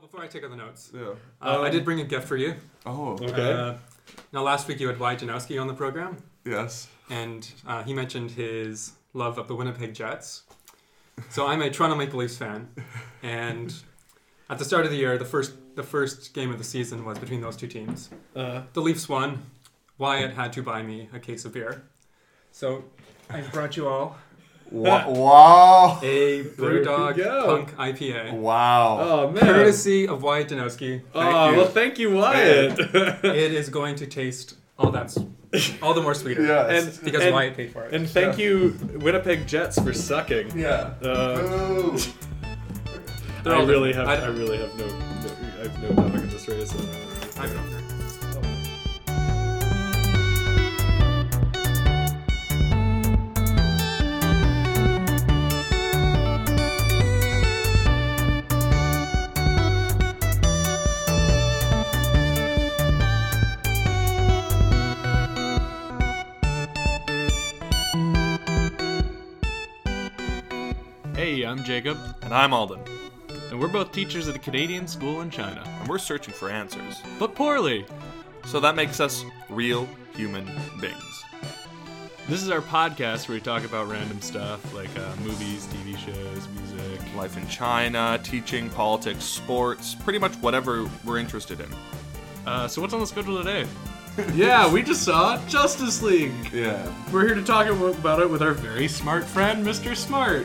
before I take out the notes, Yeah. uh, I Um, did bring a gift for you. Oh. Okay. Uh, now, last week you had Wyatt Janowski on the program, Yes. and uh, he mentioned his love of the Winnipeg Jets. So I'm a Toronto Maple Leafs fan, and at the start of the year, the first the first game of the season was between those two teams. Uh, The Leafs won. Wyatt had to buy me a case of beer. So I brought you all Wow. wow. a There Brewdog. Punk IPA, Wow. oh man. courtesy of Wyatt Janowski. oh you. well, thank you, Wyatt. It is going to taste all that, all the more sweeter. Yes. and Because and, Wyatt paid for it. and thank you, Winnipeg Jets, for sucking. yeah. Uh, I really have. I- I, really have no. no I have no topic in this race. I don't know. Jacob, And I'm Alden, and we're both teachers at a Canadian school in China, and we're searching for answers. but poorly. So that makes us real human beings. This is our podcast where we talk about random stuff like uh, movies, TV shows, music. Life in China, teaching, politics, sports, pretty much whatever we're interested in. Uh, so what's on the schedule today? yeah, we just saw Justice League. Yeah. We're here to talk about it with our very smart friend, Mr. Smart.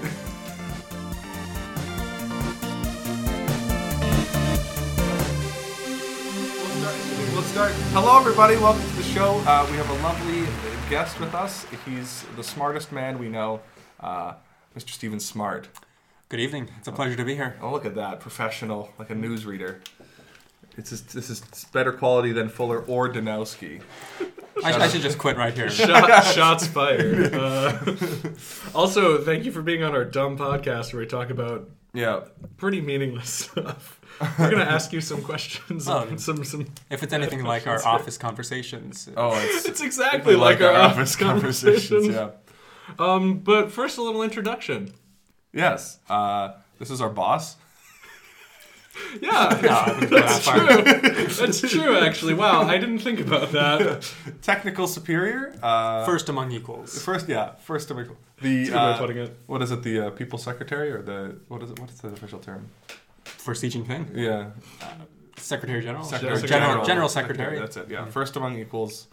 Start. Hello, everybody. Welcome to the show. Uh, we have a lovely guest with us. He's the smartest man we know, uh, Mr. Stephen Smart. Good evening. It's a pleasure to be here. Oh, look at that. Professional, like a newsreader. It's just, this is better quality than Fuller or Janowski. I, sh- I should just quit right here. Shot, shots fired. Uh, also, thank you for being on our dumb podcast where we talk about Yeah. pretty meaningless stuff. We're gonna ask you some questions. Oh. some some. If it's anything like our office conversations, Oh, it's It's exactly like, our, office conversations. Yeah. Um, but first, a little introduction. Yes. Uh, this is our boss. Yeah, No, I wouldn't go that that's true. That's true, actually. Wow, I didn't think about that. Technical superior. Uh, First among equals. First, yeah. First among make the That's a good way of uh, putting it. what is it? The uh, people secretary or the what is it? What is the official term? For Xi Jinping, Yeah, Secretary General. Secretary Secretary General, General. General Secretary. That's it. Yeah, first among equals.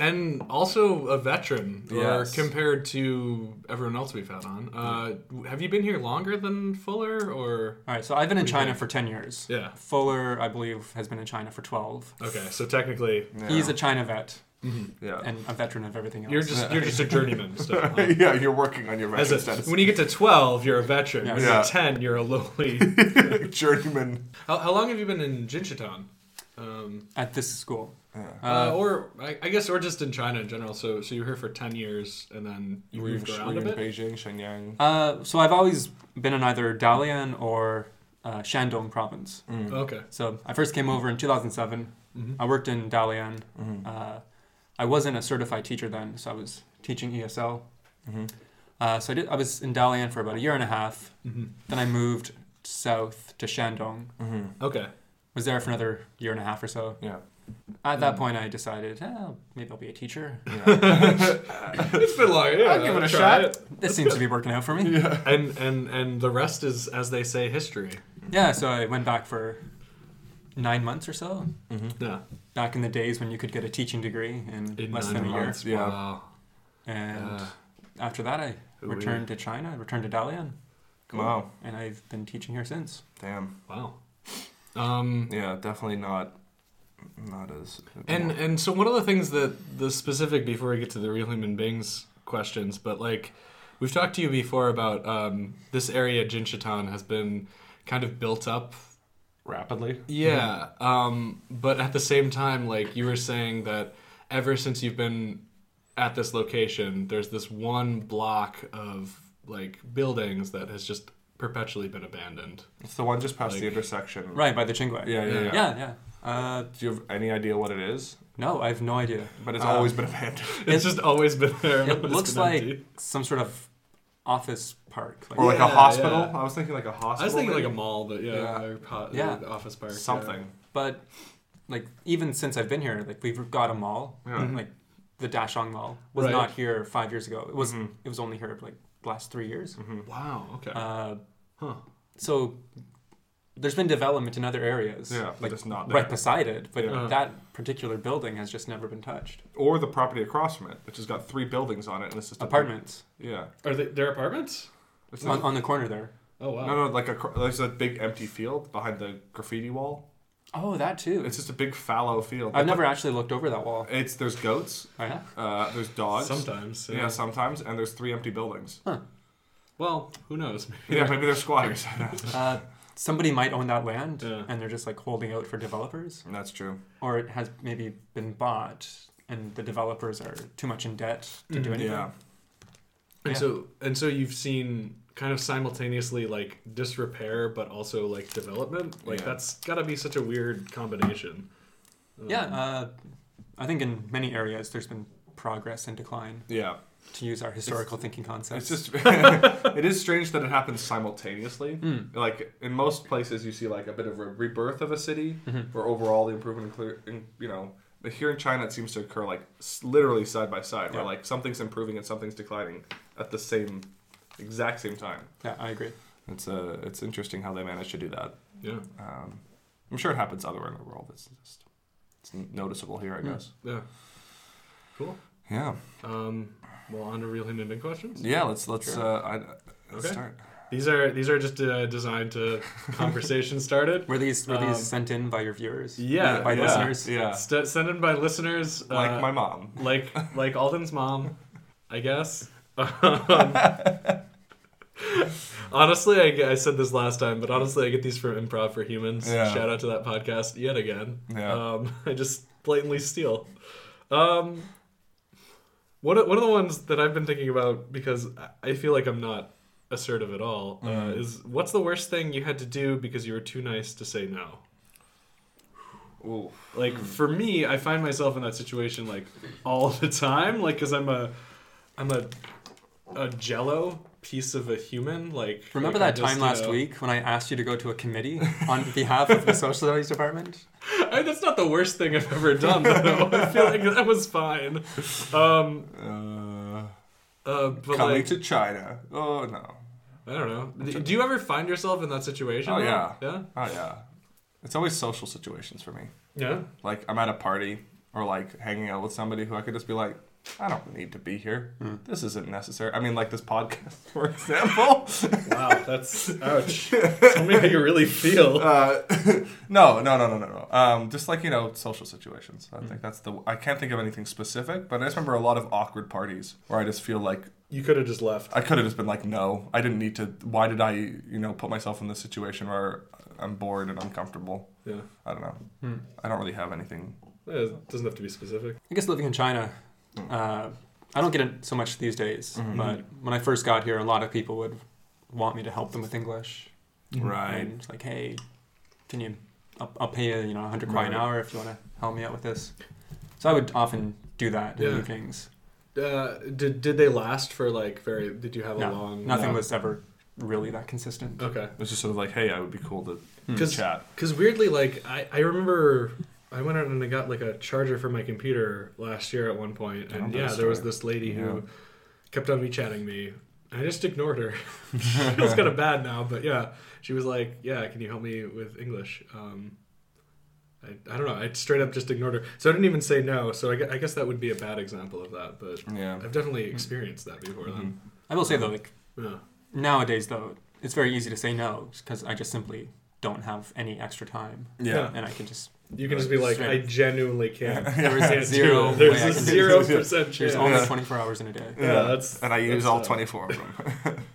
And also a veteran, or compared to everyone else we've had on. Uh, have you been here longer than Fuller, or All right, so I've been in What do you China think? for 10 years. yeah? Fuller, I believe, has been in China for 12. Okay, so technically, Yeah. He's a China vet yeah. and a veteran of everything else. you're just you're just a journeyman. Still, huh? yeah, you're working on your As veteran a, status. when you get to twelve, you're a veteran. When Yes. you're ten, you're a lowly. Journeyman. how, how long have you been in Jinshitan? Um, At this school. Yeah. uh, Uh, or I, I guess, or just in China in general. So, so you were here for ten years, and then you Were you, moved were around you a in bit. Beijing, Shenyang? uh, so I've always been in either Dalian or uh, Shandong province. Mm. Okay. So I first came over in 2007. Mhm. I worked in Dalian. Mhm. I wasn't a certified teacher then, so I was teaching ESL. Mhm. Uh, so I, did, I was in Dalian for about a year and a half. hmm Then I moved south to Shandong. Mhm. Okay. Was there for another year and a half or so. Yeah. At that Mm. point, I decided, eh, maybe I'll be a teacher. Yeah. It's been long. Yeah, I'll give it a shot. it. This seems to be working out for me. yeah. And and and the rest is, as they say, history. Yeah, so I went back for nine months or so. Mhm. Yeah. Back in the days when you could get a teaching degree in, In less than a year. months. yeah. Wow. And Yeah. after that, I Ooh-wee. returned to China, returned to Dalian, Wow. and I've been teaching here since. Damn. Wow. Um, Yeah, definitely not. Not as. and and so one of the things that the specific before we get to the real human beings questions, but like we've talked to you before about um, this area Jinshitan has been kind of built up. Rapidly. Yeah. Um, but at the same time, like you were saying that ever since you've been at this location, there's this one block of like buildings that has just perpetually been abandoned. It's the one just past the intersection. Right, by the Qingwei. Yeah, yeah, yeah. Yeah, yeah. Uh, Do you have any idea what it is? no, I have no idea. But it's Um, always been abandoned. It's just always been there. It looks like empty. some sort of office park. Like, Or like Yeah, a hospital. yeah. I was thinking like a hospital. I was thinking like a mall, but yeah, Yeah. or po- Yeah. office park, yeah. something. But like even since I've been here, like we've got a mall, Yeah. like the Dashong Mall was Right. not here five years ago. It was Mhm. it was only here like last three years. Mhm. Wow. Okay. Uh, huh. so there's been development in other areas, Yeah, but like it's not there. right beside it, but Yeah. that particular building has just never been touched. Or the property across from it, which has got three buildings on it, and it's just a big- Apartments yeah. Are they their apartments? It's on, not, on the corner there. Oh wow. no, no, like a there's a big empty field behind the graffiti wall. Oh, that too. It's just a big fallow field. I've never actually looked over that wall. It's there's goats, Oh, yeah? uh, there's dogs. Sometimes. Yeah. sometimes, and there's three empty buildings. Huh. Well, who knows? Yeah, maybe they're squatters. Uh, somebody might own that land Yeah. and they're just like holding out for developers, That's true. or it has maybe been bought and the developers are too much in debt to do Mhm. anything. Yeah. And Yeah. so and so you've seen kind of simultaneously like disrepair, but also like development. Like Yeah. that's got to be such a weird combination. Um, Yeah, uh, I think in many areas there's been progress and decline, Yeah. To use our historical thinking concepts. It's just it is strange that it happens simultaneously. Mm. Like in most places, you see like a bit of a rebirth of a city, Mhm. where overall the improvement, in clear, in, you know, but here in China it seems to occur like literally side by side, where like something's improving and something's declining at the same exact same time. Yeah, I agree. It's uh, it's interesting how they manage to do that. Yeah. Um, I'm sure it happens elsewhere in the world. It's just it's noticeable here, I Mm. guess. Yeah. Cool. Yeah. Um, well, on to real human being questions. Yeah. Let's let's Sure. uh, I, let's Okay. start. These are these are just uh, designed to conversation started. Were these were Um, these sent in by your viewers? Yeah, by yeah. listeners. Yeah. St- sent in by listeners. uh, Like my mom. like like Alden's mom, I guess. Um, honestly, I, I said this last time, but honestly, I get these from Improv for Humans. Yeah. Shout out to that podcast yet again. Yeah. Um, I just blatantly steal. Um, one of, one of the ones that I've been thinking about because I- feel like I'm not assertive at all uh, Mm. is what's the worst thing you had to do because you were too nice to say no? Ooh. Like for me, I find myself in that situation like all the time, like because I'm a, I'm a, a Jello piece of a human. Like Remember like, that just, time last know- week when I asked you to go to a committee on behalf of the social studies department? I, that's not the worst thing I've ever done. Though. I feel like that was fine. Um, Uh, uh, but coming like, to China. Oh no. I don't know. Do, do you ever find yourself in that situation? Oh, though? yeah. Yeah. Oh yeah. It's always social situations for me. Yeah. Like I'm at a party or like hanging out with somebody who I could just be like, I don't need to be here. Mm. This isn't necessary. I mean, like this podcast, for example. Wow. That's ouch. Tell me how you really feel. uh, no, no, no, no, no, no. Um, just like you know, social situations. I think that's the. I can't think of anything specific, but I just remember a lot of awkward parties where I just feel like You could have just left. I could have just been like, no, I didn't need to. Why did I, you know, put myself in this situation where I'm bored and uncomfortable? Yeah. I don't know. Hmm. I don't really have anything. It doesn't have to be specific. I guess living in China, Mm. Uh, I don't get it so much these days. Mhm. But when I first got here, a lot of people would want me to help them with English. Right. And it's like, hey, can you? I'll, I'll pay you, you know, 100 kwai an hour if you want to help me out with this. So I would often do that in Yeah. the evenings. Uh, did did they last for like very? Did you have a No, long? nothing no. was ever really that consistent. Okay. it was just sort of like, hey, I would be cool to Hmm. 'Cause- chat. Because weirdly, like I, I remember I went out and I got like a charger for my computer last year at one and yeah, there was this lady Yeah. who kept on me chatting me. I just ignored her. it's kind of bad now, but yeah, she was like, "Yeah, can you help me with English?" Um, I, I don't know. I straight up just ignored her, so I didn't even say no. So I, I guess that would be a bad example of that, but Yeah. I've definitely experienced that before. Mhm. I will say though, like yeah. nowadays though, it's very easy to say no because I just simply don't have any extra time, Yeah. and I can just. You can just be like, Straight. "I genuinely can't." There is can't zero. There's way I a can do zero this. percent There's only 24 hours in a day. Yeah, that's- and I use that's, all uh, 24 of them.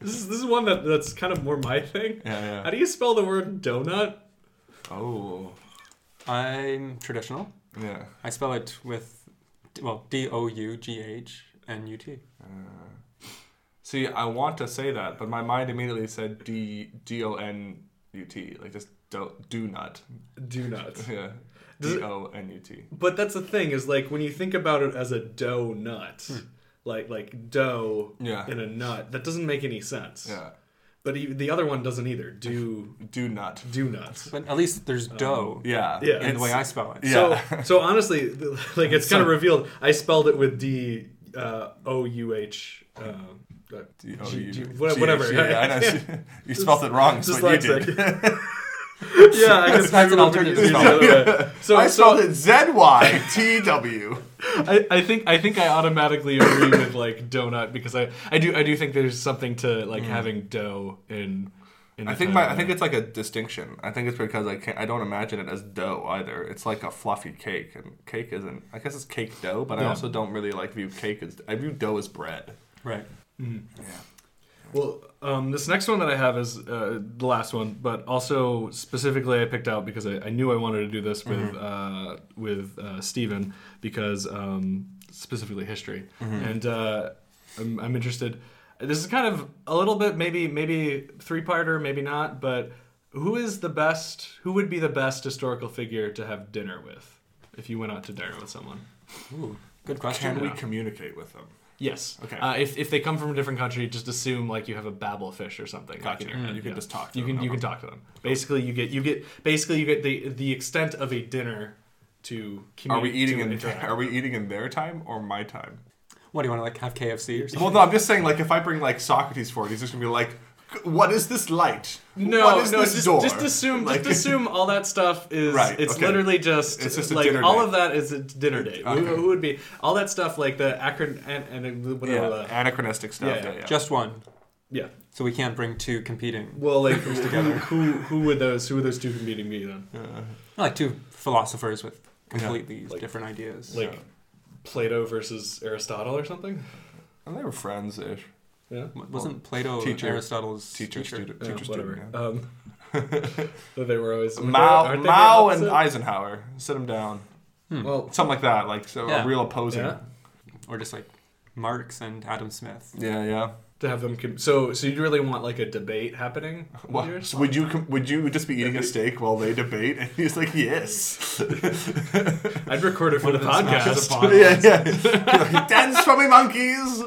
This is this is one that that's kind of more my thing. yeah, yeah. How do you spell the word donut? Oh, I'm traditional. yeah. I spell it with, well, D O U G H N U T. Uh, see, I want to say that, but my mind immediately said D D O N U T, like just do, do not. Do not. Yeah. Does D it- O N U T. But that's the thing is like when you think about it as a donut, like like dough Yeah. in a nut. That doesn't make any sense. Yeah. But e- the other one doesn't either. Do Do not. do nuts. But at least there's dough Yeah. Yeah. in the way I spell it. Yeah. So so honestly, like it's kind of revealed. I spelled it with D uh, O U H. uh, D- G- you- whatever. Yeah, I know. You spelled it wrong. That's what you did. Dyslexic. yeah, I guess That's an maybe we'll alternate do it the spelling. So I so- spelled it Z Y T W. I, I think I think I automatically agree with like donut because I, I do I do think there's something to like hmm. having dough in. in I think my I think it's like a distinction. I think it's because I can't I don't imagine it as dough either. It's like a fluffy cake, and cake isn't. I guess it's cake dough, but I also don't really like view cake as. I view dough as bread. Right. Mm. Well, um, this next one that I have is uh, the last one, but also specifically I picked out because I, I knew I wanted to do this with uh, with uh, Steven because um, specifically history, and uh, I'm, I'm interested. This is kind of a little bit maybe maybe three parter, maybe not, but who is the best? Who would be the best historical figure to have dinner with if you went out to dinner with someone? Ooh, good question. Can we communicate with them? Yes. Okay. Uh, if, if they come from a different country, just assume like you have a Babel fish or something. Gotcha. Like in your. You can just talk to You them, can you no can talk to them. Basically, you get you get basically you get the the extent of a dinner to. Are we communicate- eating to in interact. Are we eating in their time or my time? What do you want to like have KFC or something? Well, no, I'm just saying. Like, if I bring like Socrates forward, he's just gonna be like, "What is this light? No, what is no, this just, door?" just assume Like- just assume all that stuff is Right, it's okay. literally just It's just a like dinner all date. of that is a dinner date. Who, Okay. who would be all that stuff like the acron and, and whatever yeah, the- anachronistic stuff. Yeah, Yeah, yeah. yeah. Just one. yeah. So we can't bring two competing. Well, like who, who who would those who would those two competing be then? Uh, like two philosophers with completely Like- different ideas. Like Plato versus Aristotle or something? and they were friends ish. Yeah. Wasn't Plato Teacher. Aristotle's Teacher, teacher? student, teacher, whatever. student. yeah. Um, but they were always Mao, they Mao and? Eisenhower. Sit them down. Well, Something like that. Like so, Yeah. a real opposing. yeah. Or just like Marx and Adam Smith. Yeah, yeah. To have them, com- so so you really want like a debate happening? with What, so would you com- would you just be eating a steak while they debate? And he's like, yes. I'd record it for the One of them smashes a podcast. bottle. yeah, yeah. Dance for me, monkeys.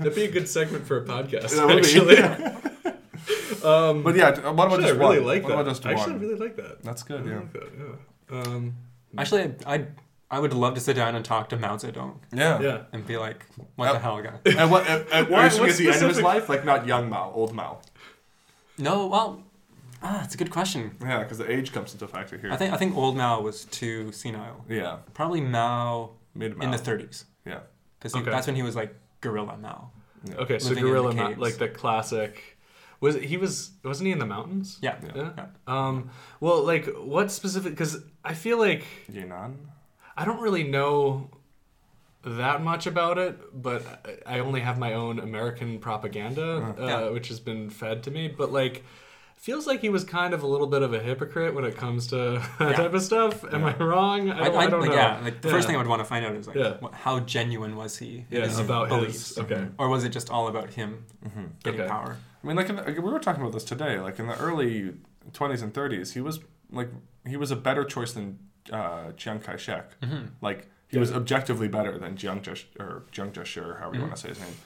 That'd be a good segment for a podcast, That would be. actually. um, But yeah, what about actually, I really one? like what that. about just I actually one? really like that. That's good. I Yeah. like that. Yeah. Um, Actually, I, I I would love to sit down and talk to Mao Zedong Yeah. yeah. and be like, what Uh, the hell, guy? And what? At, and Why- are what at the end of his life? Like not young Mao, old Mao. No, well, ah, it's a good question. Yeah, because the age comes into factor here. I think I think old Mao was too senile. Yeah. Probably Mao Mid Mao. in the 30s, Yeah. because Okay. that's when he was like guerrilla Mao. yeah. Okay, so Living Guerrilla, the Mount, caves. like the classic. Was he was wasn't he in the mountains? Yeah. Yeah. Yeah. Um. Well, like what specific? Because I feel like Yan'an. I don't really know that much about it, but I I only have my own American propaganda, uh, Yeah. which has been fed to me. But like, feels like he was kind of a little bit of a hypocrite when it comes to that Yeah. type of stuff. Am I wrong? I don't, I, don't like, know. Yeah, like the Yeah. first thing I would want to find out is like, Yeah. what, how genuine was he? in Yeah, his about beliefs, his okay. or was it just all about him Mm-hmm. getting Okay. power? I mean, like, in the, like, we were talking about this today. Like in the early 20s and 30s, he was like he was a better choice than uh, Chiang Kai-shek. Mm-hmm. Like he was objectively better than Jiang Zhe or Jiang Zheshire, or however you want to say his name,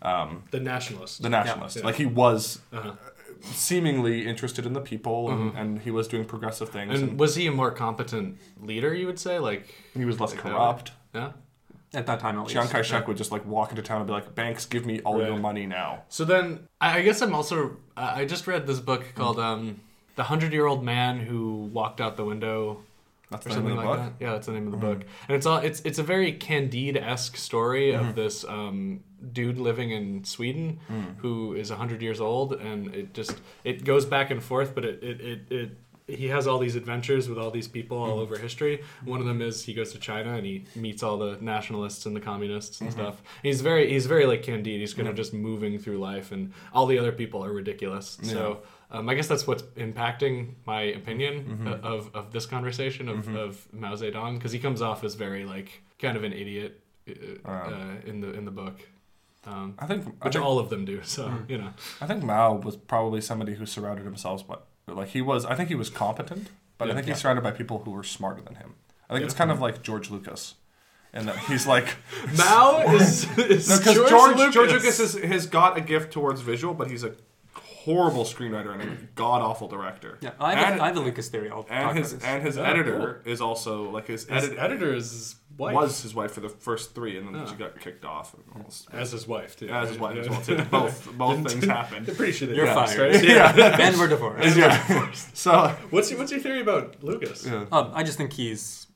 Mhm. um, The nationalist. the nationalist. Yeah. Like he was uh-huh. Seemingly interested in the people, and, Mhm. and he was doing progressive things, And and, was he a more competent leader? You would say, like, he was less like that. corrupt. yeah. At that time, at least. Chiang Kai-shek would just like walk into town and be like, "Banks, give me all your money now." So then, I I guess I'm also. I I just read this book called um, "The Hundred Year Old Man Who Walked Out the Window" That's or the name something of the like book. that. Yeah, that's the name of the Mhm. book, and it's all it's it's a very Candide esque story Mhm. of this um, dude living in Sweden Mm. who is hundred years old, and it just it goes back and forth, but it it it. it he has all these adventures with all these people all Mhm. over history. One of them is he goes to China and he meets all the nationalists and the communists and Mhm. stuff. He's very he's very like Candide. He's kind of just moving through life, and all the other people are ridiculous. So um, I guess that's what's impacting my opinion Mhm. uh, of, of this conversation of, Mhm. of Mao Zedong because he comes off as very like kind of an idiot uh, uh, in the in the book, um, I think, I which think all of them do. So Mm. you know, I think Mao was probably somebody who surrounded himself, but like he was. I think he was competent, but Yeah. I think Yeah. he's surrounded by people who were smarter than him. I think Yeah. it's kind of like George Lucas. and that he's like Mao is, is no, because George, George Lucas. George Lucas has, has got a gift towards visual, but he's a horrible screenwriter and a god awful director. Yeah, I have, and, a, I have a Lucas theory. I'll talk and his about this. and his Oh, editor is also like his, his edit, editor is his wife. was his wife for the first three, and then Oh. she got kicked off. And almost, as his wife too. as his wife as well too. Both both things happened. I'm pretty sure they You're divorced, fired. right? Yeah. and we're divorced. yeah. So What's your, what's your theory about Lucas? yeah. Um, I just think he's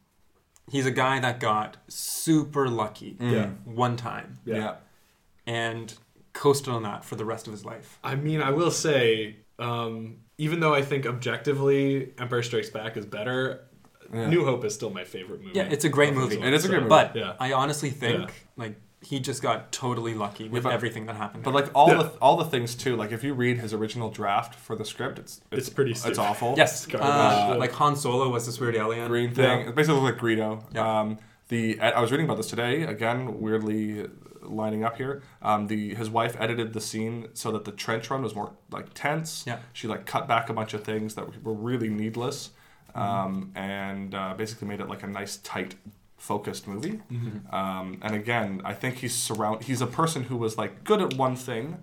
he's a guy that got super lucky Yeah. one time yeah. Yeah. and coasted on that for the rest of his life. I mean, I will say, um, even though I think objectively Empire Strikes Back is better, Yeah. New Hope is still my favorite movie. Yeah, it's a great movie. It is a great movie. But yeah. I honestly think Yeah. like he just got totally lucky with but- everything that happened. But like all Yeah. the all the things too, like if you read his original draft for the script, it's It's pretty it's awful. yes, garbage, uh, like Han Solo was this weird alien. green thing. Yeah. It basically looks like Greedo. Yeah. Um, the I was reading about this today. Again, weirdly lining up here. Um, the his wife edited the scene so that the trench run was more like tense. Yeah. She like cut back a bunch of things that were really needless, um, and uh, basically made it like a nice tight focused movie. Um, and again, I think he's surround. He's a person who was like good at one thing,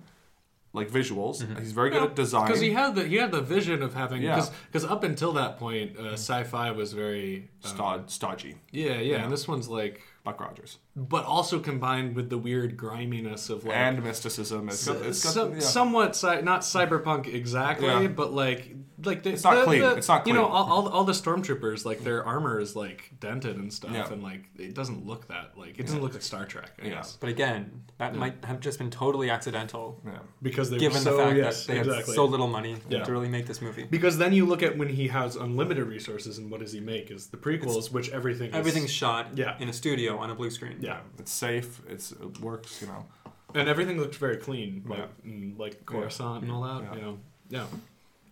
like visuals. He's very good at design. Because he had the he had the vision of having Yeah. because up until that point, uh, sci-fi was very Stod, stodgy. yeah, yeah and this one's like Buck Rogers. but also combined with the weird griminess of like and mysticism. It's got, it's got, so- yeah. somewhat cy- not cyberpunk exactly, Yeah. but like like the, It's not the- clean. the- It's not clean. You know, all, all, all the stormtroopers like their armor is like dented and stuff, Yeah. and like it doesn't look that like it doesn't look like Star Trek. I Yeah. guess But again, that might have just been totally accidental, yeah. because they given were so the fact yes, that they exactly. had so little money Yeah. to really make this movie. Because then you look at when he has unlimited resources and what does he make? Is the prequels, which everything is, Everything's shot Yeah. in a studio on a blue screen. yeah, It's safe. It's it works. You know. and everything looked very clean, like Yeah. mm, like Coruscant and all that. Yeah. You know, yeah.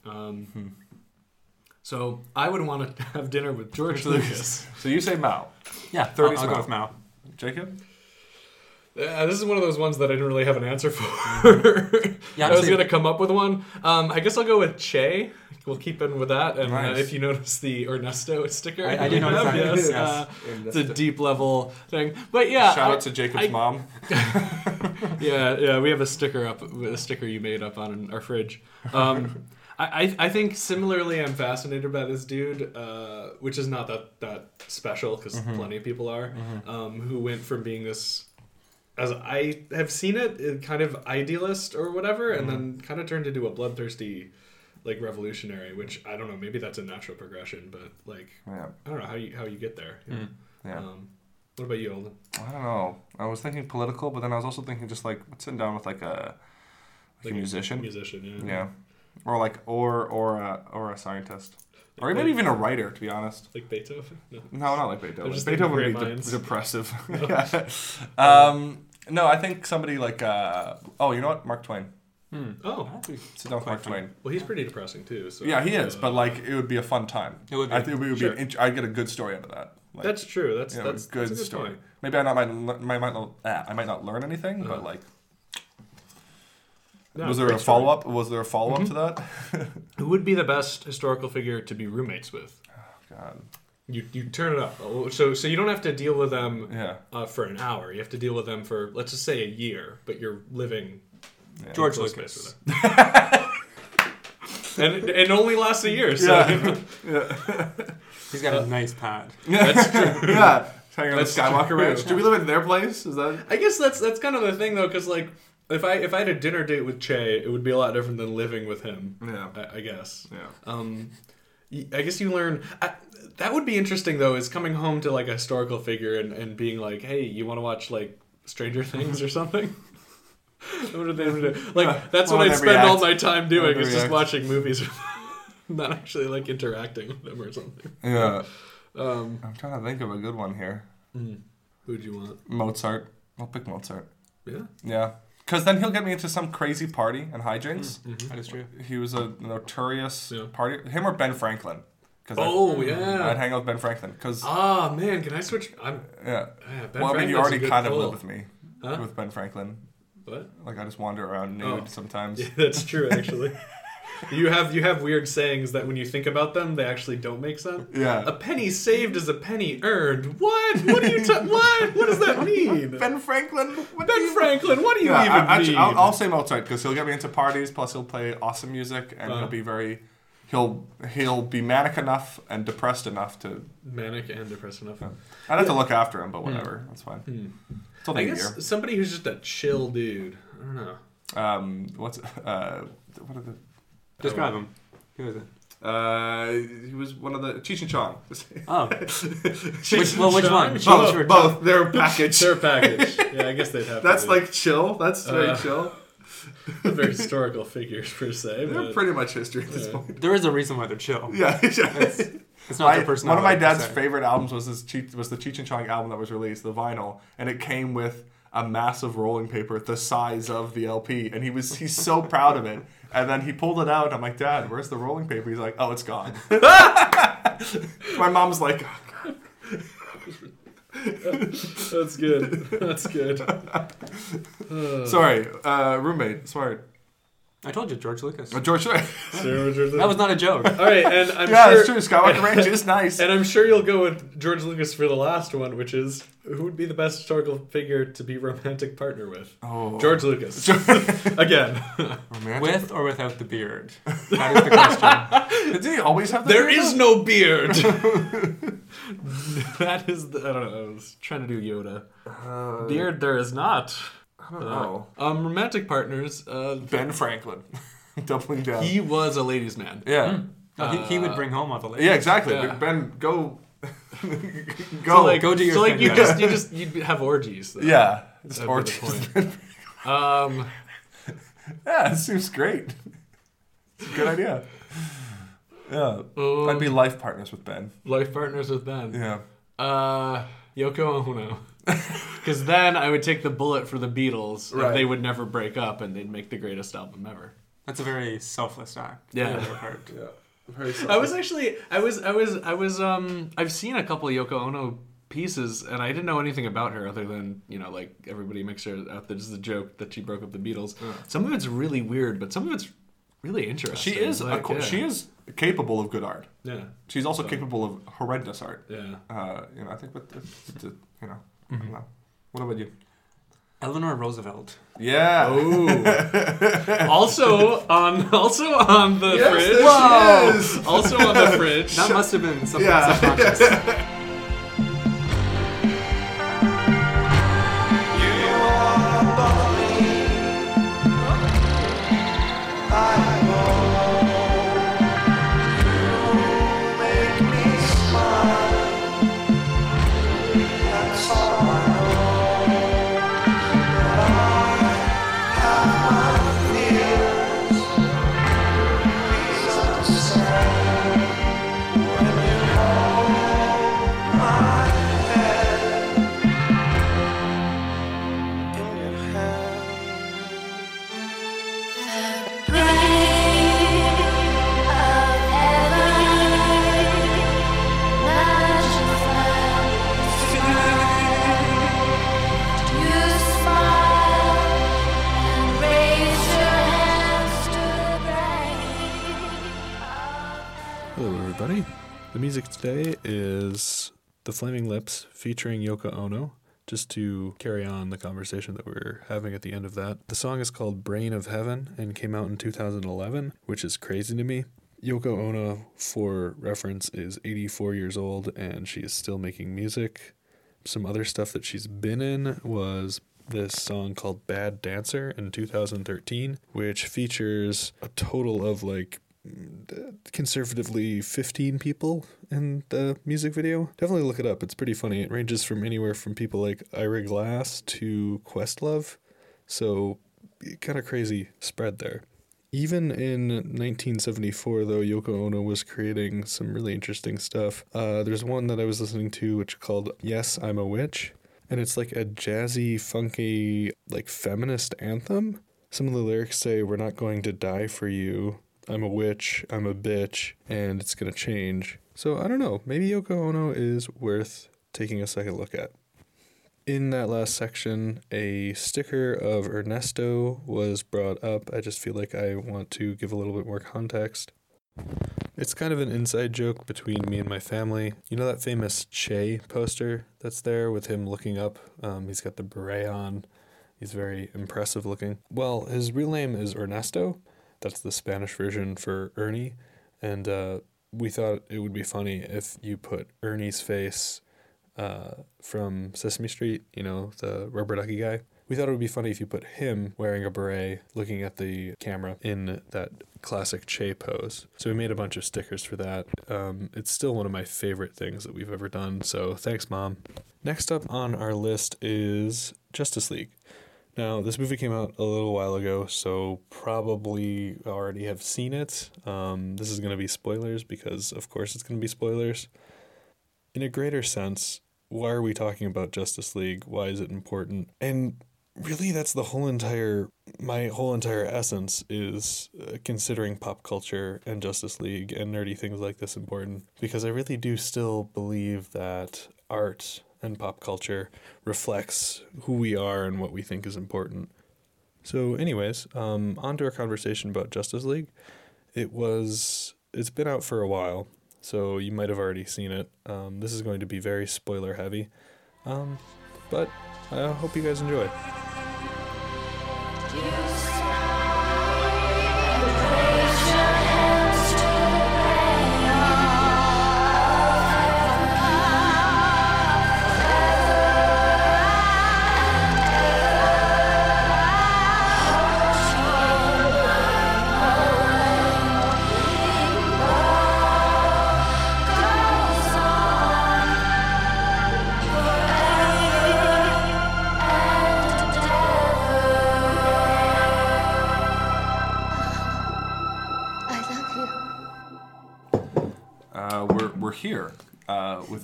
Um, Hmm. So I would want to have dinner with George Lucas. So you say Mao, Yeah, 30 I'll, I'll go with Mao. Jacob? Uh, this is one of those ones that I didn't really have an answer for. Yeah, I was gonna come up with one. Um, I guess I'll go with Che. We'll keep in with that. And uh, if you notice the Ernesto sticker, I- I do notice that, Yes, yes. Uh, it's a deep level thing. But yeah, Shout I- out to Jacob's I- mom. yeah, yeah, we have a sticker up, a sticker you made up on our fridge. Um, I, I, I think similarly, I'm fascinated by this dude, uh, which is not that that special because plenty of people are, um, who went from being this, as I have seen it, uh, kind of idealist or whatever, and then kind of turned into a bloodthirsty, like revolutionary. Which I don't know, maybe that's a natural progression, but like Yeah. I don't know how you how you get there. you know? Yeah. Um, what about you, Alden? I don't know. I was thinking political, but then I was also thinking just like sitting down with like a, like Like a musician. Musician, yeah. Yeah. Or like or or a, or a scientist. Or maybe even a writer, to be honest. Like Beethoven. No. No, not like Beethoven. just Beethoven would be de- minds. depressive. um, no, I think somebody like uh, oh, you know what, Mark Twain. Hmm. Oh, Sit down with Mark. Twain. well, he's pretty depressing too. So Yeah, he is, uh, but like it would be a fun time. It would be. I think it would Sure. be. An int- I'd get a good story out of that. Like, that's true. That's you know, that's a good, that's a story. point. Maybe I not might, le- might, might not ah, I might not learn anything, Uh-huh. but like No, was there a follow up? Was there a follow up Mhm. to that? Who would be the best historical figure to be roommates with? God, You you turn it up. Oh, So so you don't have to deal with them yeah. uh, for an hour. You have to deal with them for let's just say a year, but you're living yeah. George close Lucas. space and it, it only lasts a year. So Yeah. He's got a nice pad. that's true. yeah. Hanging on the That's Skywalker true. Ranch. Do we live in their place? Is that? I guess that's that's kind of the thing though, because like if I if I had a dinner date with Che, it would be a lot different than living with him. Yeah. I, I guess. Yeah. Um, I guess you learn. I, that would be interesting though, is coming home to like a historical figure and, and being like, hey, you want to watch like Stranger Things or something? what are they do? Like that's what I they spend all my time doing is they just watching movies, not actually like interacting with them or something. Yeah. Um, I'm trying to think of a good one here. who'd you want? Mozart. I'll pick Mozart. Yeah. Yeah. Because then he'll get me into some crazy party and hijinks. Mm, mm-hmm. That is true. He was a notorious Yeah. party. Him or Ben Franklin. Cause Oh I'd, yeah. I'd hang out with Ben Franklin. Because, Ah man, can I switch? I'm. yeah. Yeah, ben well, I mean, you already good kind of live with me. Huh? With Ben Franklin. What? Like, I just wander around nude Oh. sometimes. Yeah, that's true actually. You have you have weird sayings that when you think about them, they actually don't make sense. Yeah. A penny saved is a penny earned. What? What do you? ta- what? What does that mean? Ben Franklin. Ben you- Franklin. What do you Yeah, even I, actually, mean? I'll, I'll say Mozart because he'll get me into parties. Plus, he'll play awesome music, and Uh. he'll be very, he'll he'll be manic enough and depressed enough to. Manic and depressed enough. I'd have to look after him, but whatever, that's fine. It's only I guess year. somebody who's just a chill dude. I don't know. Um, what's uh, what are the? Describe him. Who is it? Uh, he was one of the Cheech and Chong. Oh, Which, well, which one? both, Cheech or both. They're a package. Their package. Yeah, I guess they'd have. That's to be. like chill. That's very Uh, chill. They're historical figures per se. They're But pretty much history at this yeah. point. there is a reason why they're chill. Yeah, It's not My- their personality. one of my per dad's se. favorite albums was this Cheech, was the Cheech and Chong album that was released, the vinyl, and it came with a massive rolling paper the size of the LP, and he was he's so proud of it. And then he pulled it out. I'm like, Dad, where's the rolling paper? He's like, Oh, it's gone. my mom's like, That's good. That's good. Sorry, uh, roommate, smart. I told you, George Lucas. Uh, George. yeah, That was not a joke. All right, and I'm it's sure, true. Skywalker Ranch is nice. and I'm sure you'll go with George Lucas for the last one, which is who would be the best historical figure to be romantic partner with? Oh. George Lucas. Again, Romantic. With or without the beard? That is the question. Did he always have? there beard, is though? no beard. that is the, I don't know. I was trying to do Yoda. Uh, Beard there is not. I don't know. Um, romantic partners. Uh, Ben Franklin, doubling down. he was a ladies' man. yeah. No, he, he would bring home all the ladies. Yeah, exactly. Yeah. Ben, go, go. So like, go do your so like thing, you yeah. just you just you'd have orgies. Though. yeah, it's That'd be orgies. point. Um, yeah, it seems great. It's a good idea. Yeah, um, I'd be life partners with Ben. life partners with Ben. Yeah, Uh, Yoko Ono. Because then I would take the bullet for the Beatles, Right. and they would never break up, and they'd make the greatest album ever. That's a very selfless act. Yeah. on yeah. Very I was actually, I was, I was, I was, um, I've seen a couple of Yoko Ono pieces, and I didn't know anything about her other than you know, like everybody makes her out there just a joke that she broke up the Beatles. Some of it's really weird, but some of it's really interesting. She is. a Like, co- yeah. She is capable of good art. Yeah. She's also capable of horrendous art. Yeah. Uh, you know, I think, but it's, it's, you know, Mm-hmm. I. What about you? Eleanor Roosevelt. Yeah. Oh. also on, also on the Yes, fridge. there she is. Also on the fridge. That must have been something Yeah. subconscious. everybody. The music today is The Flaming Lips featuring Yoko Ono. Just to carry on the conversation that we were having at the end of that, the song is called Brain of Heaven and came out in 2011, which is crazy to me. Yoko Ono, for reference, is 84 years old and she is still making music. Some other stuff that she's been in was this song called Bad Dancer in 2013, which features a total of like conservatively 15 people in the music video. Definitely look it up. It's pretty funny. It ranges from anywhere from people like Ira Glass to Questlove. So, kind of crazy spread there. Even in 1974, though, Yoko Ono was creating some really interesting stuff. Uh, there's one that I was listening to which called Yes, I'm a Witch. And it's like a jazzy, funky, like feminist anthem. Some of the lyrics say, We're not going to die for you. I'm a witch, I'm a bitch, and it's gonna change. So I don't know. Maybe Yoko Ono is worth taking a second look at. In that last section, a sticker of Ernesto was brought up. I just feel like I want to give a little bit more context. It's kind of an inside joke between me and my family. You know that famous Che poster that's there with him looking up? Um, he's got the beret on. He's very impressive looking. Well, his real name is Ernesto. That's the Spanish version for Ernie. And uh, we thought it would be funny if you put Ernie's face uh, from Sesame Street, you know, the rubber ducky guy. We thought it would be funny if you put him wearing a beret, looking at the camera in that classic Che pose. So we made a bunch of stickers for that. Um, it's still one of my favorite things that we've ever done. So thanks, Mom. Next up on our list is Justice League. Now, this movie came out a little while ago, so probably already have seen it. Um, this is going to be spoilers because, of course, it's going to be spoilers. In a greater sense, why are we talking about Justice League? Why is it important? And really, that's the whole entire, my whole entire essence is uh, considering pop culture and Justice League and nerdy things like this important because I really do still believe that art and pop culture reflects who we are and what we think is important. So, anyways, um, on to our conversation about Justice League. It was, it's been out for a while, so you might have already seen it. Um, this is going to be very spoiler heavy, um, but I hope you guys enjoy.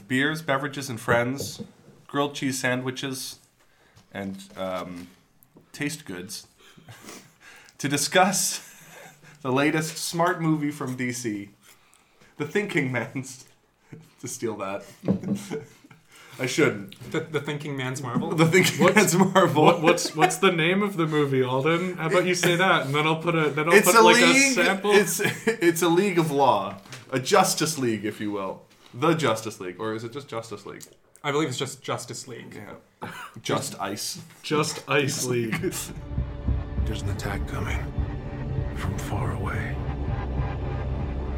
Beers, beverages, and friends, grilled cheese sandwiches, and um, taste goods to discuss the latest smart movie from DC, The Thinking Man's. to steal that. I shouldn't. The, the Thinking Man's Marvel. The Thinking What's- Man's Marvel. What, what's what's the name of the movie, Alden? How about you say that, and then I'll put a then I'll it's put a like league. a sample. It's it's a league of law, a Justice League, if you will, the Justice League, or is it just Justice League? I believe it's just Justice League. Yeah, just ice. just Ice League. There's an attack coming from far away.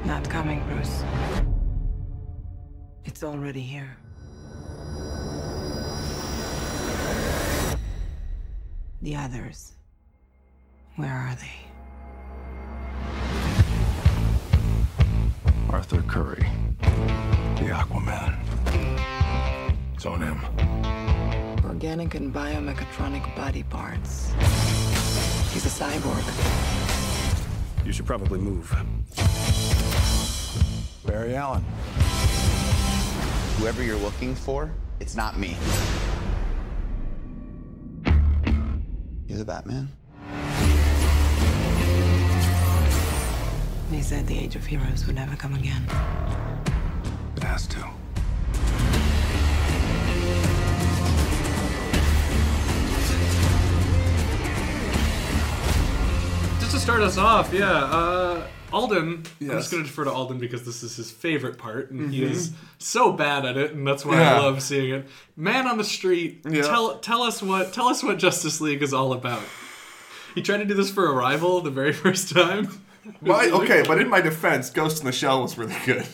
Not coming, Bruce. It's already here. The others. Where are they? Arthur Curry, the Aquaman. It's on him. Organic and biomechatronic body parts. He's a cyborg. You should probably move. Barry Allen. Whoever you're looking for, it's not me. You're the Batman? They said the age of heroes would never come again. Has to. Just to start us off, yeah. Uh, Alden. I'm just going to defer to Alden because this is his favorite part, and he is so bad at it, and that's why Yeah. I love seeing it. Man on the street. Yeah. Tell tell us what tell us what Justice League is all about. He tried to do this for Arrival the very first time. My, okay, but in my defense, Ghost in the Shell was really good.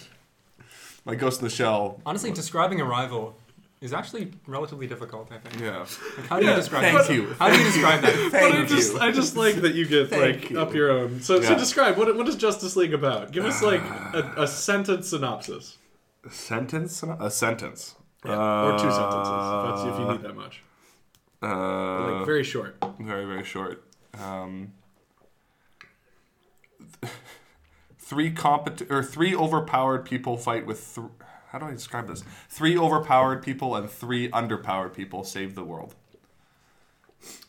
My Ghost in the Shell. Honestly, describing Arrival is actually relatively difficult. I think. Yeah. Like, how do you describe thank that? you. How do you describe that? But I Thank just you. I just like that you get Thank like you. up your own. So so describe what what is Justice League about? Give us like a, a sentence synopsis. A sentence? A sentence. Yeah, or two sentences if, that's, if you need that much. Uh, Like very short. very very short. Um, three competent or three overpowered people fight with. Th- how do I describe this? Three overpowered people and three underpowered people save the world.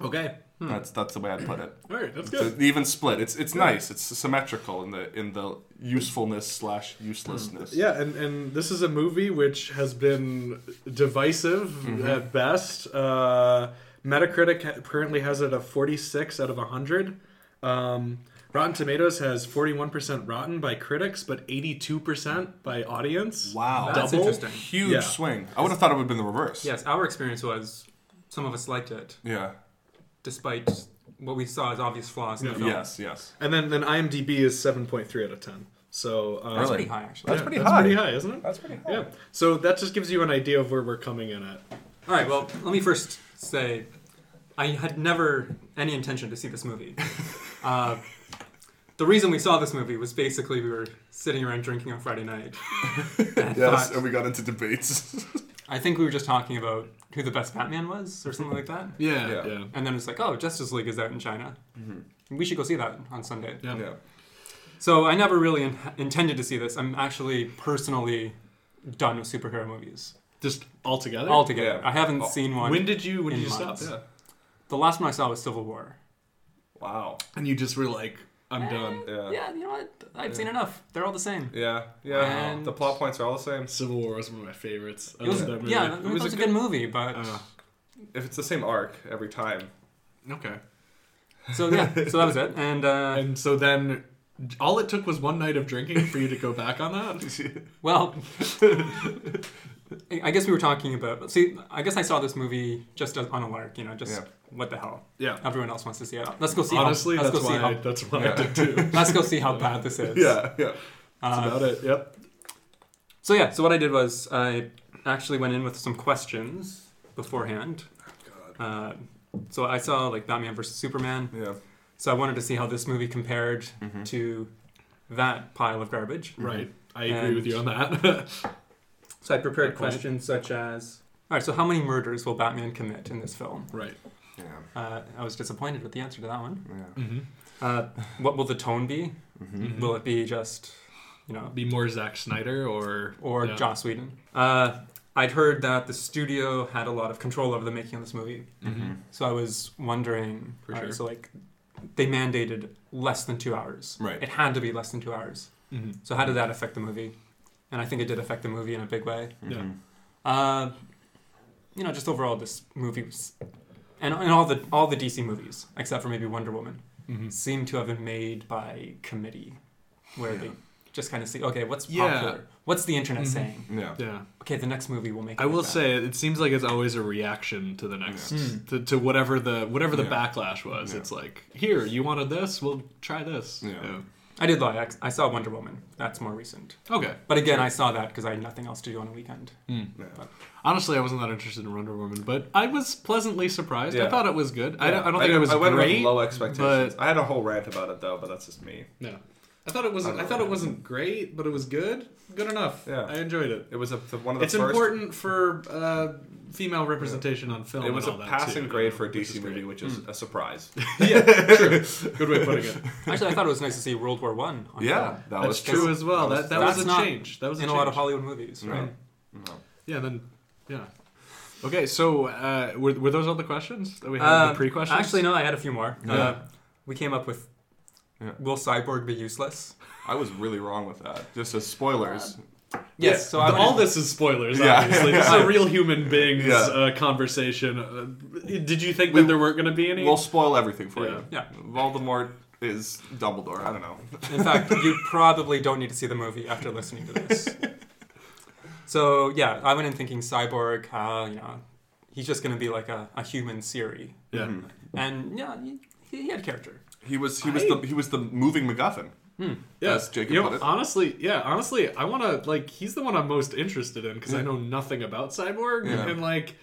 Okay. That's that's the way I'd put it. All right, that's It's good. an even split. It's it's nice. It's symmetrical in the in the usefulness slash uselessness. Yeah, and, and this is a movie which has been divisive Mm-hmm. at best. Uh, Metacritic currently has it a 46 out of 100. Um, Rotten Tomatoes has 41% rotten by critics, but 82% by audience. Wow, That's Double? interesting. huge Yeah. swing. I would have thought it would have been the reverse. Yes, our experience was some of us liked it, Yeah. despite what we saw as obvious flaws in the film. Yes. Yes. And then, then IMDb is 7.3 out of 10. So uh, That's pretty high, actually. That's yeah, pretty that's high. pretty high, isn't it? That's pretty high. Yeah. So that just gives you an idea of where we're coming in at. All right, well, let me first say I had never any intention to see this movie. Uh, the reason we saw this movie was basically we were sitting around drinking on Friday night. And Yes, thought- and we got into debates. I think we were just talking about who the best Batman was or something like that. Yeah, Yeah. yeah. And then it's like, oh, Justice League is out in China. Mm-hmm. We should go see that on Sunday. Yeah. yeah. So I never really in- intended to see this. I'm actually personally done with superhero movies Just altogether? altogether. Yeah. I haven't Oh, seen one. When did you when in did you stop? Yeah. the last one I saw was Civil War. Wow. And you just were like, I'm done. Yeah. Yeah, you know what? I've seen enough. They're all the same. Yeah. Yeah. And- the plot points are all the same. Civil War was one of my favorites. I It was, love that movie. yeah, it was, was a, a good good- movie, but Uh, If it's the same arc every time. okay. so yeah, so that was it. And uh, And so then, all it took was one night of drinking for you to go back on that. well, I guess we were talking about. See, I guess I saw this movie just as, on a lark. You know, just Yeah. What the hell. Yeah. Everyone else wants to see it. Let's go see. Honestly, how, let's that's go see why. I, how. that's why I Yeah. did too. Let's go see how bad this is. Yeah. Yeah. Uh, About it. Yep. So yeah, so what I did was I actually went in with some questions beforehand. Oh, Uh, so I saw like Batman versus Superman. Yeah. So I wanted to see how this movie compared Mm-hmm. to that pile of garbage. Right. I agree And- with you on that. So I prepared questions such as, all right, so how many murders will Batman commit in this film? right. Yeah. Uh, I was disappointed with the answer to that one. Yeah. Mm-hmm. Uh, what will the tone be? Mm-hmm. Will it be just, you know, Be more Zack Snyder or or yeah. Joss Whedon? Uh, I'd heard that the studio had a lot of control over the making of this movie. Mm-hmm. So I was wondering, For all right, sure. so like they mandated less than two hours. Right. It had to be less than two hours. Mm-hmm. So how did that affect the movie? And I think it did affect the movie in a big way. Yeah. Uh, you know, just overall, this movie was, and, and all the all the DC movies, except for maybe Wonder Woman, Mhm. seem to have been made by committee, where they just kind of see, okay, what's Yeah. popular? What's the internet Mhm. saying? Yeah. Yeah. Okay, the next movie will make. It I will that. say it seems like it's always a reaction to the next Hmm. to, to whatever the whatever the Yeah. backlash was. Yeah. It's like, here, you wanted this, we'll try this. Yeah. I did lie. I- I saw Wonder Woman. That's more recent. Okay. But again, I saw that because I had nothing else to do on a weekend. Yeah. Honestly, I wasn't that interested in Wonder Woman, but I was pleasantly surprised. I thought it was good. I, don't, I don't think it was I went great. with low expectations. but- I had a whole rant about it though, but that's just me. No, I thought it wasn't. I thought it wasn't great, but it was good. Good enough. Yeah. I enjoyed it. It was a, one of the It's first. important for uh, female representation on film. It was and a that passing too, grade for a which DC movie, which is a surprise. yeah, true. Good way of putting it. Actually, I thought it was nice to see World War One. on yeah, film. that That's was true as well. That that was a change. That was a in change. a lot of Hollywood movies, No. right? No. Yeah. Then yeah. Okay, so uh, were, were those all the questions that we had? Uh, the pre-questions. Actually, no. I had a few more. Yeah. Uh, we came up with, Yeah. will Cyborg be useless? I was really wrong with that. Just as spoilers. Yes. so I the- went all in- this is spoilers. Yeah. Obviously, this is a real human beings Yeah. uh, conversation. Uh, did you think that there weren't going to be any? We'll spoil everything for Yeah. you. Yeah. Voldemort is Dumbledore. I don't know. In fact, you probably don't need to see the movie after listening to this. So yeah, I went in thinking Cyborg. Uh, you know, he's just going to be like a, a human Siri, yeah. Mhm. and yeah, he, he had character. He was he was I- the he was the moving MacGuffin. Hmm. Yeah, As Jacob you know, it. honestly, yeah, honestly, I want to like he's the one I'm most interested in because I hmm. know nothing about Cyborg Yeah. and like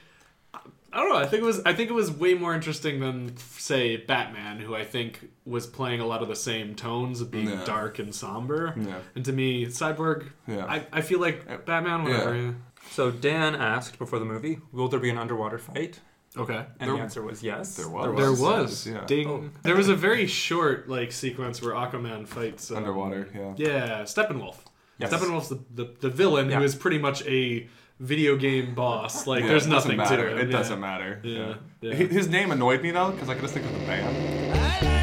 I don't know. I think it was I think it was way more interesting than say Batman, who I think was playing a lot of the same tones of being Yeah. dark and somber. Yeah. And to me, Cyborg, Yeah. I, I feel like uh, Batman, whatever. Yeah. So Dan asked before the movie, "Will there be an underwater fight?" Okay. And There- the answer was yes. there was. There was. was. Yeah. Ding. Oh. There was a very short like sequence where Aquaman fights uh, Underwater. Yeah. Yeah, Steppenwolf. Yes. Steppenwolf's the, the, the villain Yeah. who is pretty much a video game boss. Like Yeah, there's nothing to him. It yeah. doesn't matter. Yeah, yeah. Hi- His name annoyed me though because I could just think of the band.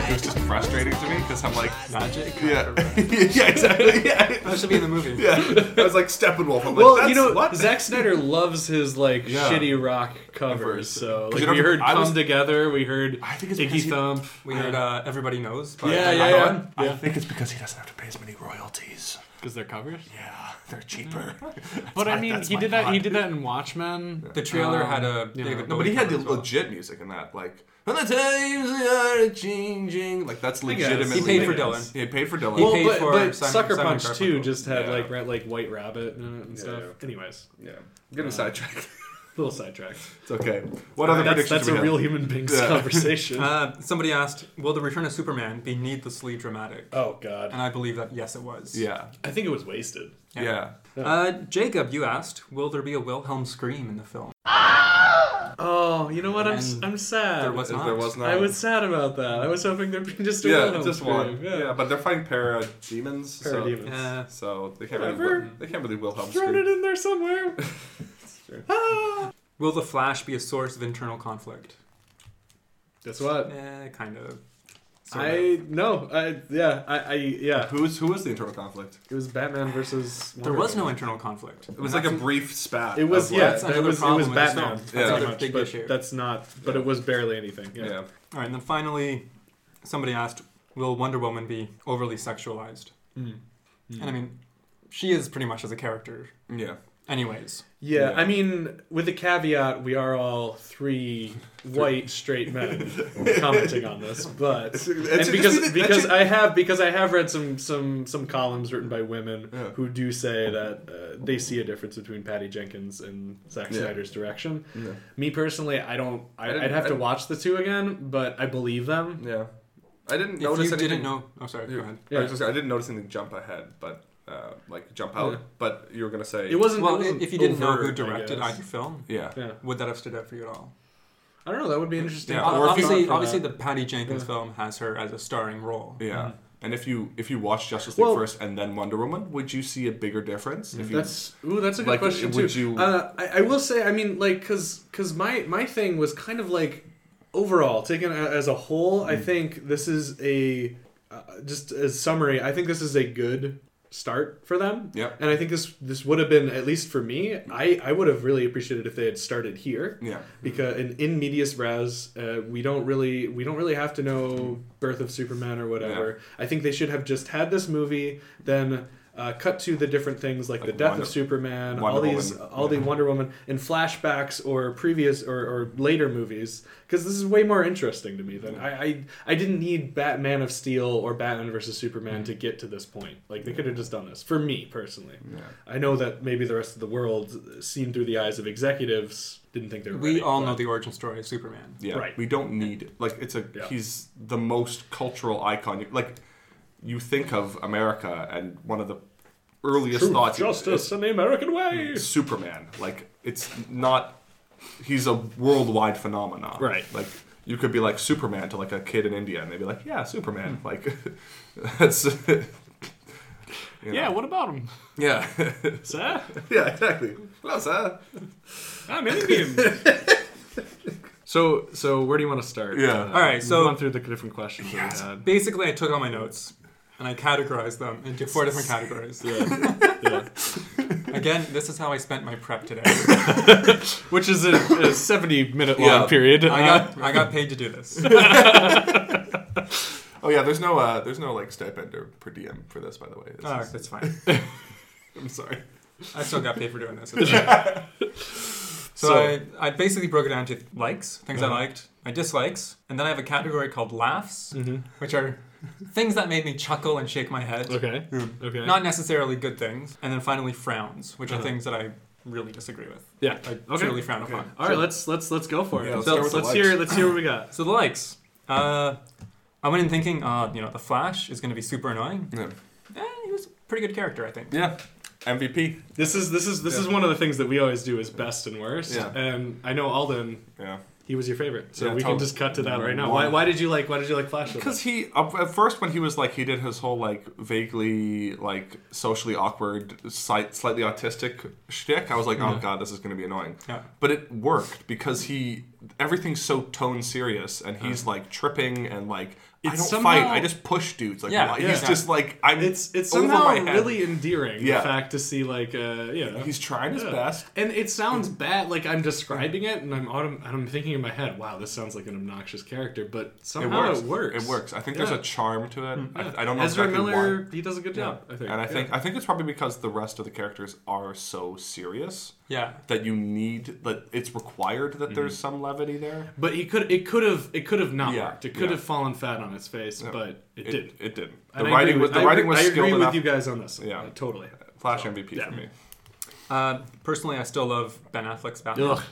Like it was just frustrating to me because I'm like, Magic. yeah, yeah, exactly, yeah. That should be in the movie. Yeah, I was like Steppenwolf. I'm like, Well, That's, you know, what? Zack Snyder loves his like Yeah. shitty rock covers. So So 'Cause like you we heard I "Come was- Together," we heard I think it's because Iggy he- Thump. We heard uh, Everybody Knows. By Yeah, David yeah, Cohen. yeah. I think it's because he doesn't have to pay as many royalties. because they're covers. Yeah, they're cheaper. But I mean, he my did that. He did that in Watchmen. The trailer Um, had a yeah. David No, but he had the well. legit music in that, like "When the times are changing." Like that's legitimately. He paid for made. Dylan. He paid for Dylan. He Well, paid but, for but Simon- Sucker Simon Punch too just had Yeah. like ra- like White Rabbit in it and Yeah, stuff. yeah. Anyways, yeah, getting sidetracked. little sidetrack. It's okay. What other That's, predictions that's do we a have? real human being's Yeah. conversation. Uh, somebody asked, "Will the return of Superman be needlessly dramatic?" oh God, And I believe that yes, it was. Yeah, I think it was wasted. yeah. Uh, Jacob, you asked, "Will there be a Wilhelm scream in the film?" Oh, you know what? I'm And I'm sad. There was If not. there was not. I was sad about that. I was hoping there'd be just a yeah, Wilhelm just one. Yeah. but they're fighting para demons. So, Parademons. Yeah. so they can't Whatever. really. They can't really Wilhelm Thrown scream. it in there somewhere. Ah. Will the Flash be a source of internal conflict? Guess what? Eh, kind of. I no. I yeah. I, I yeah. Who's who was the internal conflict? It was Batman versus. There was no internal conflict. It was like a brief spat. It was of, yeah. That's It was, it was Batman. film. That's That's another much, big but issue. That's not. But it was barely anything. Yeah. yeah. All right, and then finally, somebody asked, "Will Wonder Woman be overly sexualized?" Mm. And I mean, she is pretty much as a character, Yeah. Anyways. Yeah, Yeah. I mean, with the caveat, we are all three white straight men commenting on this, but and because because I have because I have read some some some columns written by women Yeah. who do say that uh, they see a difference between Patty Jenkins and Zack Yeah. Snyder's direction. Yeah. Me personally, I don't. I, I I'd have I to watch the two again, but I believe them. Yeah. I didn't If notice you anything. didn't know, oh sorry, go Yeah. ahead. I, just, I didn't notice anything jump ahead, but uh, like jump out. Yeah. But you were gonna say It wasn't. Well, it wasn't if you didn't know who directed guess. either film, Yeah. Yeah, would that have stood out for you at all? I don't know. That would be interesting. Yeah, thought- or obviously, obviously, that. the Patty Jenkins Yeah. film has her as a starring role. Yeah. And if you if you watch Justice League Well- first and then Wonder Woman, would you see a bigger difference? If you, That's ooh, that's a good Like, question would too. you- Uh, I, I will say, I mean, like, cause, cause my my thing was kind of like overall taken as a whole. Mm. I think this is a uh, just as summary. I think this is a good start for them. Yeah. And I think this this would have been at least for me. I I would have really appreciated if they had started here. Yeah. Because in, in medias res, uh, we don't really we don't really have to know Birth of Superman or whatever. I think they should have just had this movie, then uh, cut to the different things like, the death Wonder- of Superman, Wonder all these Woman. all the Wonder Woman in flashbacks or previous or, or later movies because this is way more interesting to me than I, I I didn't need Batman of Steel or Batman versus Superman to get to this point. Like they could have just done this for me personally. Yeah. I know that maybe the rest of the world, seen through the eyes of executives, didn't think they were. We ready, all but- know the origin story of Superman. Yeah. Right. We don't need like it's a Yeah. he's the most cultural icon. Like you think of America and one of the earliest Truth, thoughts justice, and the American way. Superman. Like it's not he's a worldwide phenomenon. Right. Like you could be like Superman to like a kid in India and they'd be like, Yeah, Superman. Like that's you know. Yeah, what about him? Yeah. Sir? yeah, exactly. Hello, sir. I'm Indian. so, so where do you want to start? Yeah. Uh, All right, we've so- gone through the different questions that we had. Basically, I took all my notes and I categorized them into four different categories. Yeah. Again, this is how I spent my prep today. Which is a, a 70 minute long Yeah. period. I Uh, got I got paid to do this. Oh yeah, there's no uh there's no like stipend or per diem for this by the way. It's Oh, just- that's fine. I'm sorry. I still got paid for doing this. It's fine. so I, I basically broke it down to likes, things I liked, my dislikes, and then I have a category called laughs, which are things that made me chuckle and shake my head. okay. Okay. Not necessarily good things. And then finally frowns, which are Uh-huh. things that I really disagree with. yeah. I Okay. truly frown upon. All right, let's let's let's go for it. Yeah, let's so start with let's the hear let's hear what we got. So the likes. Uh, I went in thinking, uh, you know, the Flash is going to be super annoying. Yeah. Eh, he was a pretty good character, I think. Yeah. MVP. This is this is this is one of the things that we always do is best and worst. Yeah. And I know Alden, Yeah. He was your favorite, so Yeah, we can just cut to that right now. Why, why did you like Why did you like Flash? Because he uh, at first when he was like he did his whole like vaguely like socially awkward, slightly autistic shtick, I was like, oh god, this is going to be annoying. Yeah. But it worked because he everything's so tone serious and he's like tripping and like I don't It's fight, I just push dudes. Like Yeah, why- yeah. he's just like I'm. it's it's over somehow my head. really endearing. Yeah. The fact to see like uh you know He's trying his Yeah. best. And it sounds bad, like I'm describing it, and I'm autom- and I'm thinking in my head, "Wow, this sounds like an obnoxious character," but It somehow works. Hmm. it works. It works. I think Yeah. there's a charm to it. Yeah. I, I don't know Ezra exactly Miller, why. he does a good job. I think. And I Yeah. think I think it's probably because the rest of the characters are so serious Yeah. that you need that it's required that there's some levity there. But he could it could have it could have not Yeah, worked. It could yeah. have fallen fat on its face, but it, It, didn't. it did. The And writing agree was with- the I writing agree- was I agree skilled with enough. you guys on this. Yeah. Uh, totally. Flash So, MVP yeah. for me. Uh, personally, I still love Ben Affleck's Batman. Ugh.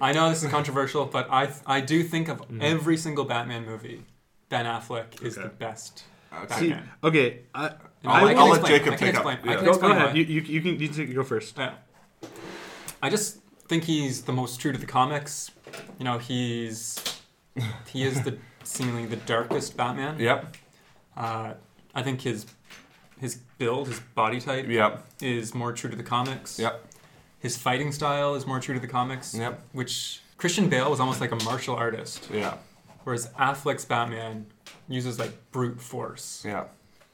I know this is controversial, but I I do think of Mm. every single Batman movie, Ben Affleck is Okay. the best Okay. Batman. Okay, I, And I'll I let- can I'll let explain- Jacob I can take up. Yeah. Go, go ahead. You, you, you can you can go first. Yeah. I just think he's the most true to the comics. You know, he's he is the seemingly the darkest Batman. Yep. Uh, I think his his build, his body type, Yep. is more true to the comics. Yep. His fighting style is more true to the comics. Yep. Which Christian Bale was almost like a martial artist, Yeah. whereas Affleck's Batman uses like brute force Yeah.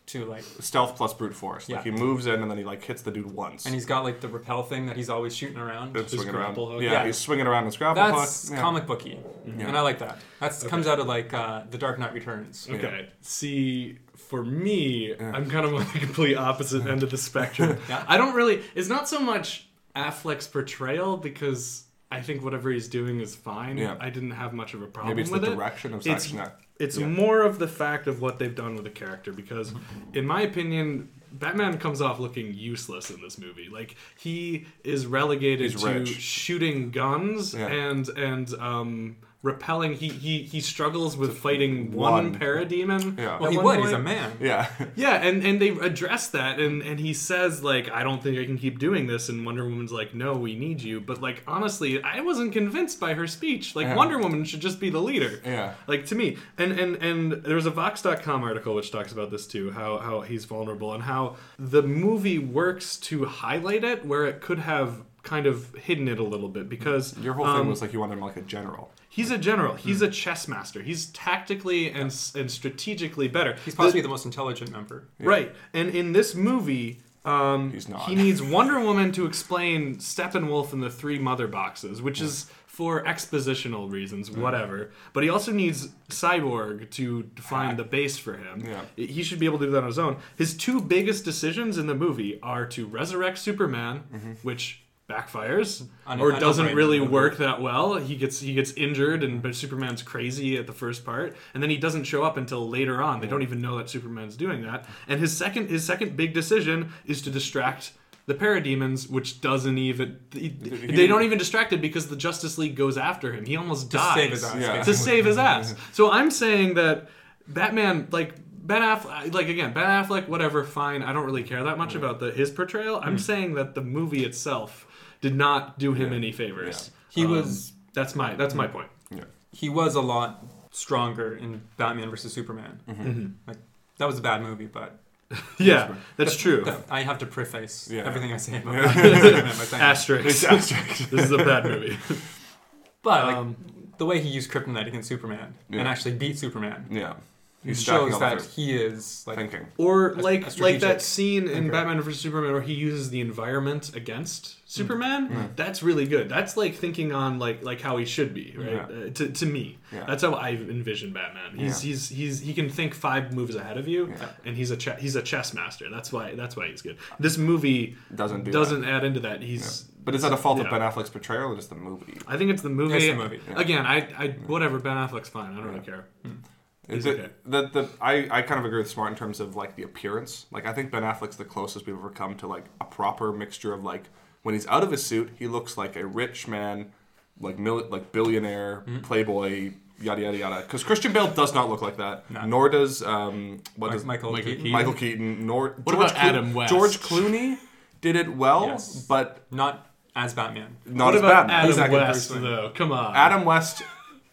To like, Stealth plus brute force. Like Yeah. he moves in and then he like hits the dude once. and he's got like the repel thing that he's always shooting around. It's His swinging around. grapple hook. Yeah, Yeah. he's swinging around his grapple That's hook. Yeah. comic booky, Yeah. and I like that. That comes out of like uh, The Dark Knight Returns. Okay. See, for me, I'm kind of on the complete opposite end of the spectrum. Yeah. I don't really. It's not so much Affleck's portrayal because I think whatever he's doing is fine. Yeah. I didn't have much of a problem Maybe it's the with it. direction of It's- section that. It's Yeah. more of the fact of what they've done with the character because, in my opinion, Batman comes off looking useless in this movie. Like he is relegated He's to rich. shooting guns Yeah. and and um, repelling. He, he he struggles with fighting one, One. parademon. Yeah. Well, he one would. He's a man. Yeah. Yeah, and, and they address that, and, and he says, like, I don't think I can keep doing this, and Wonder Woman's like, no, we need you. But, like, honestly, I wasn't convinced by her speech. Like, Yeah. Wonder Woman should just be the leader. Yeah. Like, to me. And, and, and there was a Vox.com article which talks about this, too, how, how he's vulnerable, and how the movie works to highlight it where it could have kind of hidden it a little bit, because... Your whole um, thing was like you wanted him like a general. He's a general. He's Hmm. a chess master. He's tactically and, and strategically better. He's possibly the most intelligent member. Right. And in this movie, um, He's not. he needs Wonder Woman to explain Steppenwolf and the three mother boxes, which is for expositional reasons, whatever. But he also needs Cyborg to define the base for him. Yeah. He should be able to do that on his own. His two biggest decisions in the movie are to resurrect Superman, Mm-hmm. which backfires Un- or un- doesn't unrated really movie. work that well. He gets he gets injured and but Superman's crazy at the first part and then he doesn't show up until later on. They don't even know that Superman's doing that. And his second his second big decision is to distract the parademons, which doesn't even they, they don't even distract it because the Justice League goes after him. He almost To dies save his ass, Yeah. to save his ass. So I'm saying that Batman, like Ben Affleck, like again, Ben Affleck, whatever, fine. I don't really care that much about the his portrayal. I'm saying that the movie itself did not do him any favors. He Um, was That's my that's my point. Yeah. he was a lot stronger in Batman versus Superman. Mm-hmm. Like that was a bad movie, but Yeah, that's true. I have to preface Yeah. everything I say about Batman versus Superman by saying that. Asterisk. It's asterisk. this is a bad movie. But like Um, the way he used kryptonite against Superman Yeah. and actually beat Superman yeah. He's shows that he is like thinking. Or a like like that scene in Okay. Batman vs Superman where he uses the environment against Mm. Superman. That's really good. That's like thinking on like like how he should be, right? Yeah. Uh, to, to me, Yeah. that's how I envision Batman. He's Yeah. he's he's he can think five moves ahead of you, Yeah. and he's a che- he's a chess master. That's why that's why he's good. This movie Doesn't do doesn't add into that. He's But is that a fault of Ben Affleck's portrayal or just the movie? I think it's the movie. It's the movie, yeah. Again, I I whatever Ben Affleck's fine. I don't really care. Is He's it okay. the, the I, I kind of agree with Smart in terms of like the appearance. Like I think Ben Affleck's the closest we've ever come to like a proper mixture of like when he's out of his suit, he looks like a rich man, like mil- like billionaire, Mm-hmm. playboy, yada yada yada. Because Christian Bale does not look like that. No. Nor does um what Mike- does Michael, Michael Keaton. Keaton. Michael Keaton. Nor What about Adam West? George Clooney did it well, Yes. but Not as Batman. not what as about bad. Adam Exactly. West Bruce though? Come on, Adam West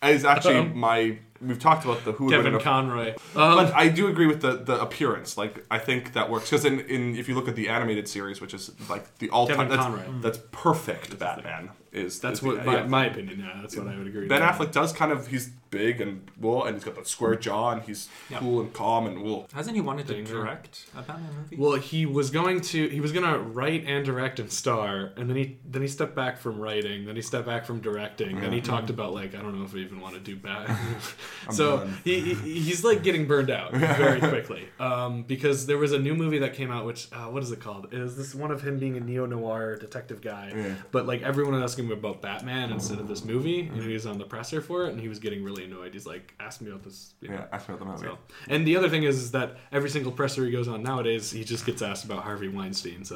is actually Um, my. We've talked about the who would win Kevin in a- Conroy. Um, But I do agree with the, the appearance. Like I think that works because in, in if you look at the animated series, which is like the all time Kevin that's, Conroy. that's perfect Batman is that's is what the- my, yeah. my opinion. Yeah, that's what I would agree. Ben with. Affleck does kind of he's big and well and he's got that square jaw and he's Yeah. cool and calm and well Hasn't he wanted to Danger. direct a Batman movie? Well, he was going to he was gonna write and direct and star, and then he then he stepped back from writing, then he stepped back from directing, then he talked about like I don't know if I even want to do Batman. so he, he he's like getting burned out very quickly um, because there was a new movie that came out, which uh, what is it called? Is this one of him being a neo noir detective guy? Yeah. But like everyone was asking him about Batman instead of this movie, and he was on the presser for it, and he was getting really annoyed. He's like, "Ask me about this." you know. yeah ask me about the movie. So, and the other thing is, is that every single presser he goes on nowadays, he just gets asked about Harvey Weinstein. So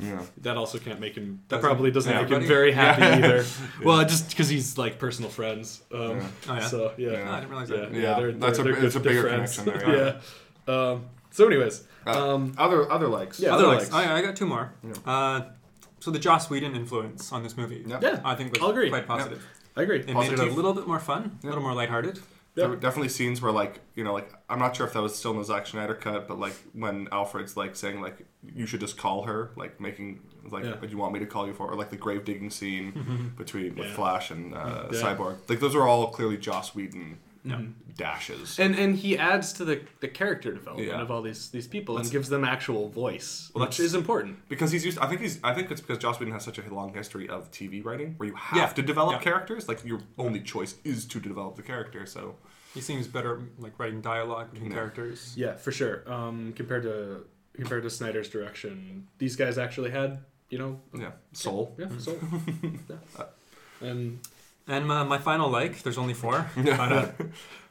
Yeah. that also can't make him. That Doesn't- probably doesn't yeah, make him everybody- very happy Yeah. either. Well, just because he's like personal friends. Um, Oh, yeah? So yeah, Yeah. Oh, I didn't realize that. yeah, Yeah, they're, that's they're, a- they're it's a bigger they're friends. connection there, yeah. Um, so, anyways, Uh, um, other other likes. yeah, Other other likes. likes. Oh, yeah, I got two more. Uh, so the Joss Whedon influence on this movie, Yeah. Yeah, I think was I'll agree. quite positive. I agree. It made it a little bit more fun, a little more lighthearted. There were definitely scenes where like you know like I'm not sure if that was still in the Zack Snyder cut, but like when Alfred's like saying like you should just call her, like making like Yeah. what you want me to call you for, or like the grave digging scene between with Yeah. Flash and uh, Yeah. Cyborg. Like those are all clearly Joss Whedon No. dashes. And and he adds to the, the character development Yeah. of all these these people and gives them actual voice, Well, which is important. because he's used. I think he's. I think it's because Joss Whedon has such a long history of TV writing, where you have Yeah. to develop Yeah. characters. Like your only choice is to develop the character. So He seems better like writing dialogue between Yeah. characters. Yeah, for sure. Um, compared to compared to Snyder's direction, these guys actually had you know yeah, Soul. yeah so yeah. and And my, my final like, there's only four. but, uh,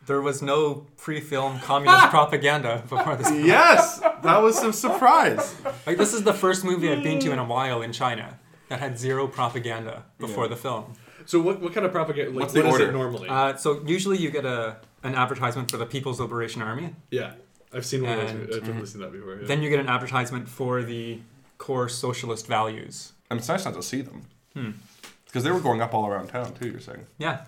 there was no pre-film communist propaganda before this. Movie. yes, that was some surprise. Like this is the first movie I've been to in a while in China that had zero propaganda before Yeah. the film. so what what kind of propaganda? Like, What's the what is order? it normally? Uh, so usually you get a an advertisement for the People's Liberation Army. yeah, I've seen one of and- those. I've definitely seen that before. Yeah. Then you get an advertisement for the core socialist values. And it's nice not to see them. Hmm. Because they were going up all around town too. You're saying? Yeah.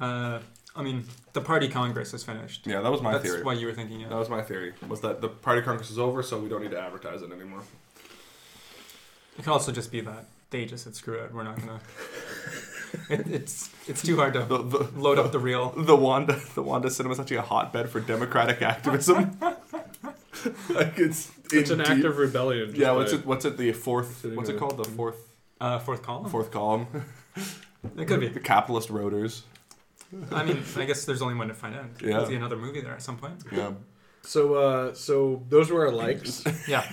Uh, I mean, the party congress is finished. Yeah, that was my That's theory. what you were thinking of. That was my theory. Was that the party congress is over, so we don't need to advertise it anymore. It could also just be that they just said screw it. We're not gonna. it, it's it's too hard to The the, load up the reel. the Wanda the Wanda cinema is actually a hotbed for democratic activism. like it's it's in an act deep- of rebellion. just Yeah, what's by- it? What's it? The fourth? Sitting What's it there. called? The fourth Uh, fourth column. fourth column. It could be. The capitalist rotors. I mean, I guess there's only one to find out. Yeah. We'll see another movie there at some point. Yeah. So uh, so those were our likes. Yeah.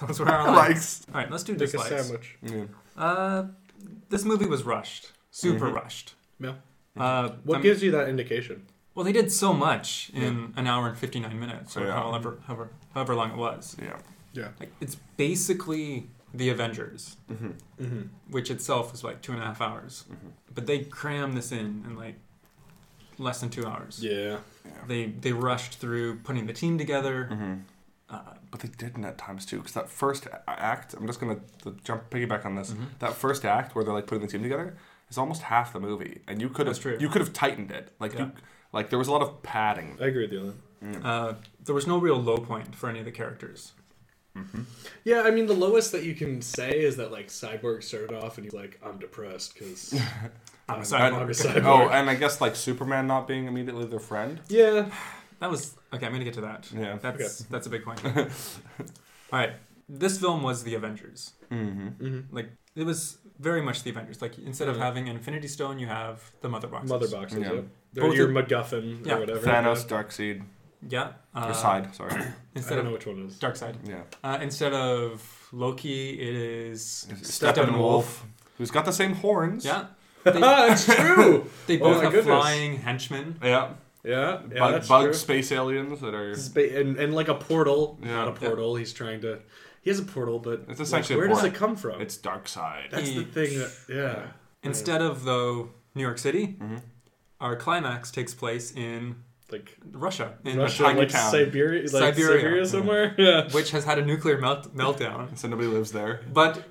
Those were our likes. Likes. All right, let's do Make a dislikes. sandwich. Yeah. Uh, this movie was rushed. Super Mhm. rushed. Yeah. Uh, What I'm- gives you that indication? well, they did so much in an hour and 59 minutes, or Yeah. however, however, however long it was. Yeah. Yeah. Like, it's basically the Avengers, Mm-hmm. Mm-hmm. which itself is like two and a half hours. Mhm. But they crammed this in in like less than two hours. Yeah. They they rushed through putting the team together. Mm-hmm. Uh, But they didn't at times too, because that first act. I'm just gonna th- jump piggyback on this. Mhm. That first act where they're like putting the team together is almost half the movie, and you could have you could have tightened it. Like you, like there was a lot of padding. I agree with you on uh, there was no real low point for any of the characters. Yeah, I mean the lowest that you can say is that like Cyborg started off and he's like, "I'm depressed because I'm a I'm cyborg. a cyborg." Oh, and I guess like Superman not being immediately their friend. yeah, That was okay. I'm gonna get to that. Yeah. That's that's a big point. All right, this film was the Avengers. Mm-hmm. mm-hmm. Like it was very much the Avengers. Like instead of having an Infinity Stone, you have the Mother Boxes. mother boxes. Yeah. Yeah, they're Both your of- MacGuffin Yeah, or whatever. Thanos, Yeah. Darkseid, Yeah. Uh, or Side. Sorry. I Instead don't know of which one it is. Dark Side. Yeah. Uh, instead of Loki, it is Steppenwolf, who's got the same horns. Yeah. That's true. They Oh both my have goodness. flying henchmen. Yeah. Yeah, yeah, bug, that's bug true. space aliens that are. Spa- and, and like a portal, Yeah. not a portal. He's trying to. He has a portal, but It's essentially a where does it come from? It's dark side. That's the thing. That, yeah. Instead of though New York City, Mhm. our climax takes place in like Russia, in Russia, like town. Siberia, like Siberia. Siberia, somewhere. Yeah. which has had a nuclear melt- meltdown. So nobody lives there. But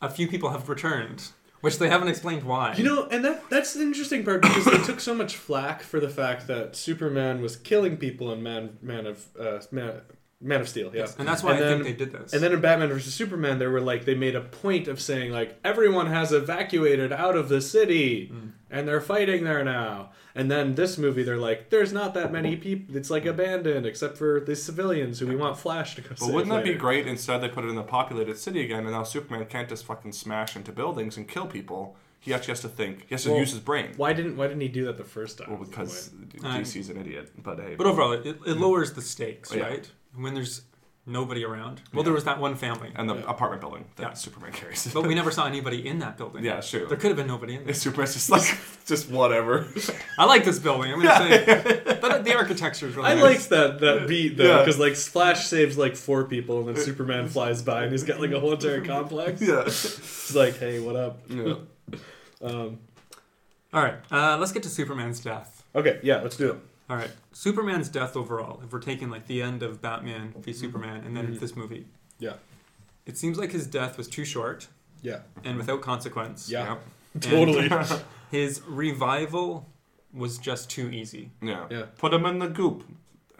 a few people have returned, which they haven't explained why. You know, and that that's the interesting part because they took so much flack for the fact that Superman was killing people in Man Man of uh, Man, Man of Steel. Yeah, and that's why And I then- think they did this. And then in Batman vs Superman, they were like they made a point of saying like everyone has evacuated out of the city, Mm. and they're fighting there now. And then this movie, they're like, there's not that many people. It's like abandoned except for the civilians who we want Flash to go. But save wouldn't that be great? Instead, they put it in a populated city again, and now Superman can't just fucking smash into buildings and kill people. He actually has to think. He has to Well, use his brain. Why didn't Why didn't he do that the first time? Well, because point. DC's an idiot. But hey. but overall, it, it lowers the stakes, Yeah. right? When there's nobody around. Well, there was that one family, and the apartment building that Yeah. Superman carries. but we never saw anybody in that building. yeah, sure. There could have been nobody in there. Superman's just like just whatever. I like this building. I'm gonna say, but the architecture is really I nice. liked that that beat though, Yeah. because like Flash saves like four people, and then Superman flies by, and he's got like a whole entire complex. yeah. He's like, "Hey, what up?" yeah. Um, All right, uh, let's get to Superman's death. okay, yeah, let's do it. All right, Superman's death overall. If we're taking like the end of Batman v Superman and then Mhm. this movie, Yeah, it seems like his death was too short yeah, and without consequence. yeah, And totally. His revival was just too easy. Yeah. Yeah. Put him in the goop,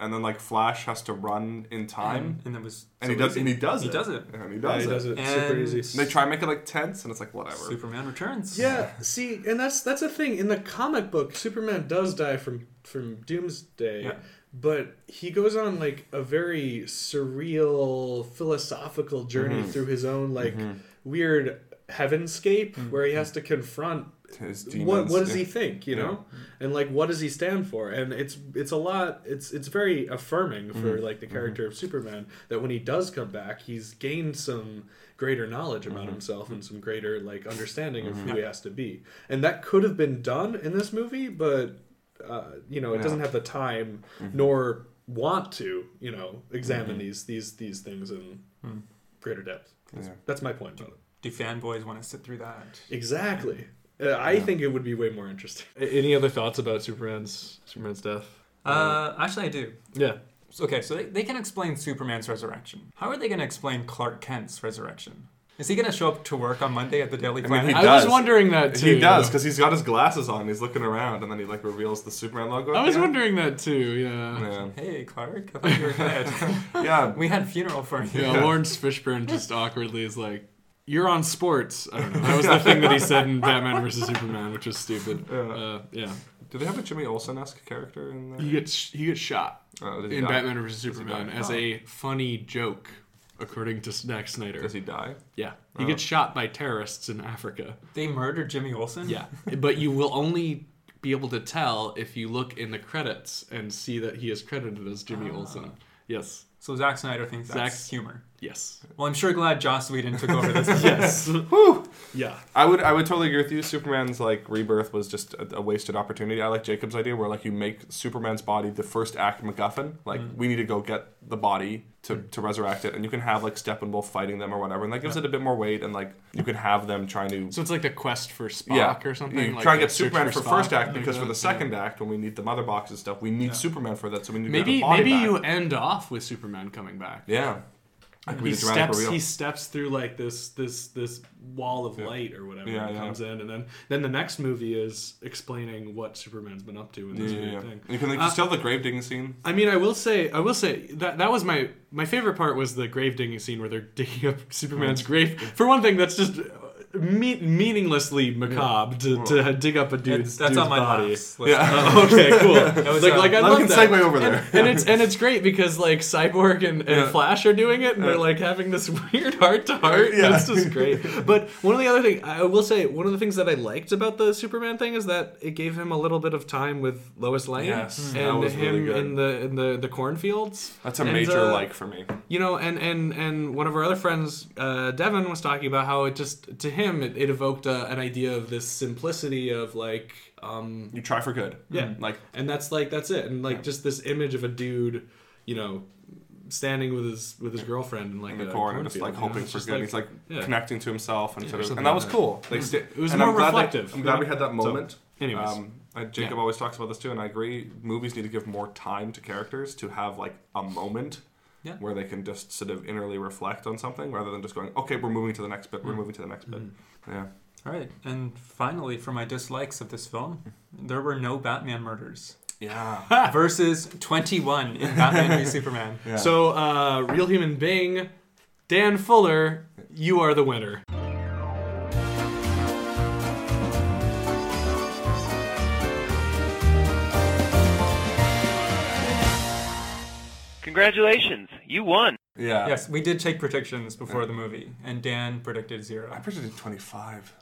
and then like Flash has to run in time, and, and it was and so he does. easy. And he does it. He it. does it. And he Yeah, does he does it super And- easy. And they try and make it like tense, and it's like whatever. Superman returns. Yeah, see, and that's that's a thing in the comic book. Superman does die from from Doomsday, Yeah. but he goes on like a very surreal philosophical journey Mm-hmm. through his own like weird heavenscape where he has to confront what what does yeah. he think, you know, and like what does he stand for? And it's it's a lot. It's it's very affirming for Mm-hmm. like the character of Superman that when he does come back, he's gained some greater knowledge about Mm-hmm. himself and some greater like understanding of who he has to be. And that could have been done in this movie, but uh, you know, it Yeah. doesn't have the time Mm-hmm. nor want to, you know, examine these these these things in greater depth. That's, Yeah. that's my point about it. Do fanboys want to sit through that? Exactly. Uh, I think it would be way more interesting. Any other thoughts about Superman's Superman's death? Uh, actually, I do. Yeah. Okay, so they, they can explain Superman's resurrection. How are they going to explain Clark Kent's resurrection? Is he going to show up to work on Monday at the Daily mean, Planet? he I was wondering that too. He does because he's got his glasses on. He's looking around, and then he like reveals the Superman logo. I was the end. wondering that too. Yeah. Yeah. hey, Clark, I thought you were dead. Yeah. we had funeral for you. Yeah, Laurence Fishburne just awkwardly is like, "You're on sports." I don't know. That was the thing that he said in Batman vs Superman, which was stupid. Yeah. Uh, yeah. Do they have a Jimmy Olsen esque character in there? He gets he gets shot Oh, he in die? Batman vs Superman as Oh. a funny joke, according to Zack Snyder. Does he die? Yeah, he oh. gets shot by terrorists in Africa. They murdered Jimmy Olsen? Yeah, but you will only be able to tell if you look in the credits and see that he is credited as Jimmy ah. Olsen. Yes. So Zack Snyder thinks that's Zack- humor. Yes. Well, I'm sure glad Joss Whedon took over this. Yes. Yeah. I would I would totally agree with you. Superman's like rebirth was just a, a wasted opportunity. I like Jacob's idea where like you make Superman's body the first act MacGuffin. Like mm. we need to go get the body to, mm. to resurrect it, and you can have like Steppenwolf fighting them or whatever, and that gives it a bit more weight, and like you can have them trying to. So it's like the quest for Spock yeah, or something. You like try and get Superman for, Spock, first act because for the second act when we need the mother box and stuff, we need Superman for that. So we need Maybe the body maybe back. you end off with Superman coming back. yeah. That could be he steps he steps through like this this this wall of light or whatever Yeah, and yeah. comes in and then then the next movie is explaining what superman's been up to in Yeah, this yeah, weird yeah. thing You can like, Uh, just tell the grave digging scene. I mean, I will say, I will say that that was my my favorite part was the grave digging scene where they're digging up Superman's grave. For one thing, that's just me- meaninglessly macabre to, to dig up a dude's, That's, that's dude's on my body. laps. Yeah. Okay, cool. was, like, uh, like I I love can that. segue over there. and it's and it's great because like Cyborg and, and Yeah. Flash are doing it, and they're like having this weird heart to heart. Yeah. It's just great. But one of the other things I will say, one of the things that I liked about the Superman thing is that it gave him a little bit of time with Lois Lane Yes, that and was him really good. in the in the the cornfields. That's a And, major uh, like for me. You know, and and and one of our other friends, uh, Devin, was talking about how it just to him it, it evoked uh, an idea of this simplicity of like. Um, You try for good. yeah, Like and that's like that's it, and like just this image of a dude, you know, standing with his with his girlfriend in like in the a corn and just like you know? hoping for good. He's like yeah. connecting to himself and sort of, and that was like cool. Like, it was and more I'm glad that- reflective, I'm glad we had that moment. anyways. um, Jacob Yeah. always talks about this too, and I agree. Movies need to give more time to characters to have like a moment Yeah. where they can just sort of innerly reflect on something rather than just going, okay, we're moving to the next bit, we're moving to the next bit. Yeah. All right, and finally, for my dislikes of this film, there were no Batman murders Yeah. versus 21 in Batman v Superman. Yeah. So, uh, real human being, Dan Fuller, you are the winner. Congratulations, you won. Yeah. Yes, we did take predictions before the movie, and Dan predicted zero. I predicted 25.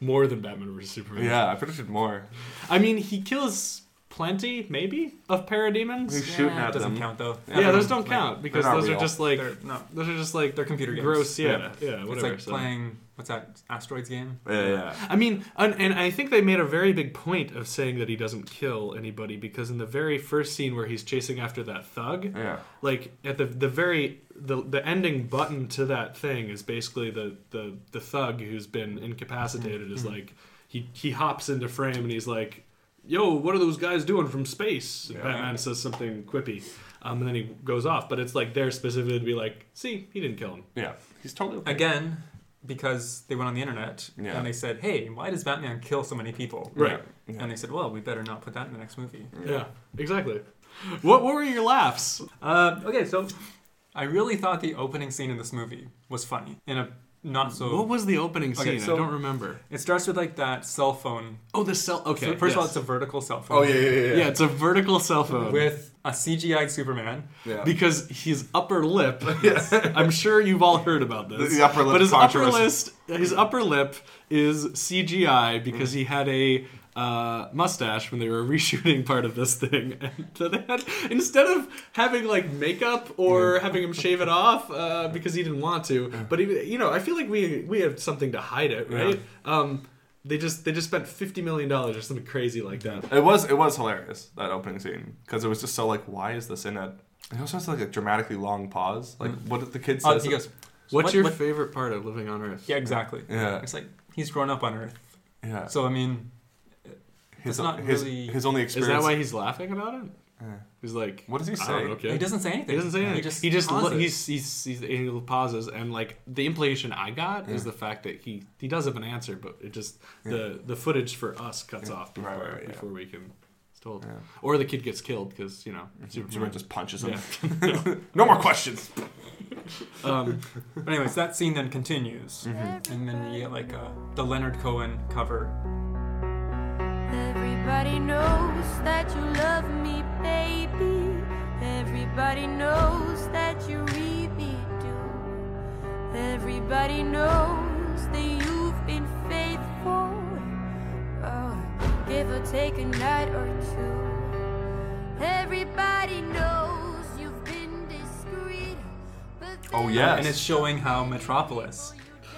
More than Batman vs Superman. Yeah, I predicted more. I mean, he kills plenty, maybe, of parademons. He's shooting Yeah, at it doesn't them. count though. Yeah, those don't Like, count because those real. are just like They're, no, those are just like they're computer games. gross. Yeah, yeah, It's whatever. like so. playing what's that asteroids game? Yeah, yeah. I mean, and, and I think they made a very big point of saying that he doesn't kill anybody because in the very first scene where he's chasing after that thug, Yeah. like at the the very the the ending button to that thing is basically the the the thug who's been incapacitated is mm-hmm. like he he hops into frame and he's like yo what are those guys doing from space And batman says something quippy um, and then he goes off but it's like there specifically to be like see he didn't kill him Yeah. He's totally okay. Again, because they went on the internet Yeah. and they said, "Hey, why does Batman kill so many people?" Right. Yeah. And they said, "Well, we better not put that in the next movie." yeah exactly what, what were your laughs Uh, okay, so I really thought the opening scene in this movie was funny in a not so. what was the opening scene Okay, so- i don't remember It starts with like that cell phone. oh the cell okay So first of all, it's a vertical cell phone. Oh, yeah, yeah, yeah. yeah it's a vertical cell phone With a CGI Superman. yeah. because his upper lip. yes. I'm sure you've all heard about this. The upper lip but his upper list, his upper lip is CGI because he had a uh, mustache when they were reshooting part of this thing, and so they had instead of having like makeup or having him shave it off uh, because he didn't want to. But he, you know, I feel like we we have something to hide it, right? Um, they just they just spent fifty million dollars or something crazy like that. It was it was hilarious that opening scene because it was just so like why is this in it? It also has like a dramatically long pause. Like what did the kid Oh, says? he goes. What's what- your what- favorite part of living on Earth? Yeah, exactly. Yeah. It's like he's grown up on Earth, yeah. so I mean, his, not his, really- his only experience. Is that why he's laughing about it? Yeah. He's like, What does he I don't say? know, he doesn't say anything. He doesn't say anything. He just he just lo- pauses. he's, he's he's he pauses and like the implication I got is the fact that he he does have an answer, but it just the the footage for us cuts off before, Right, right, right, yeah. before we can. It's told, Yeah. or the kid gets killed because you know Superman just punches him. Yeah. no more questions. um, But anyways, that scene then continues, Mm-hmm. and then you get like uh, the Leonard Cohen cover. Everybody knows that you love me, baby. Everybody knows that you really do. Everybody knows that you've been faithful. Oh, give or take a night or two. Everybody knows you've been discreet. But Oh, yes. and it's showing how Metropolis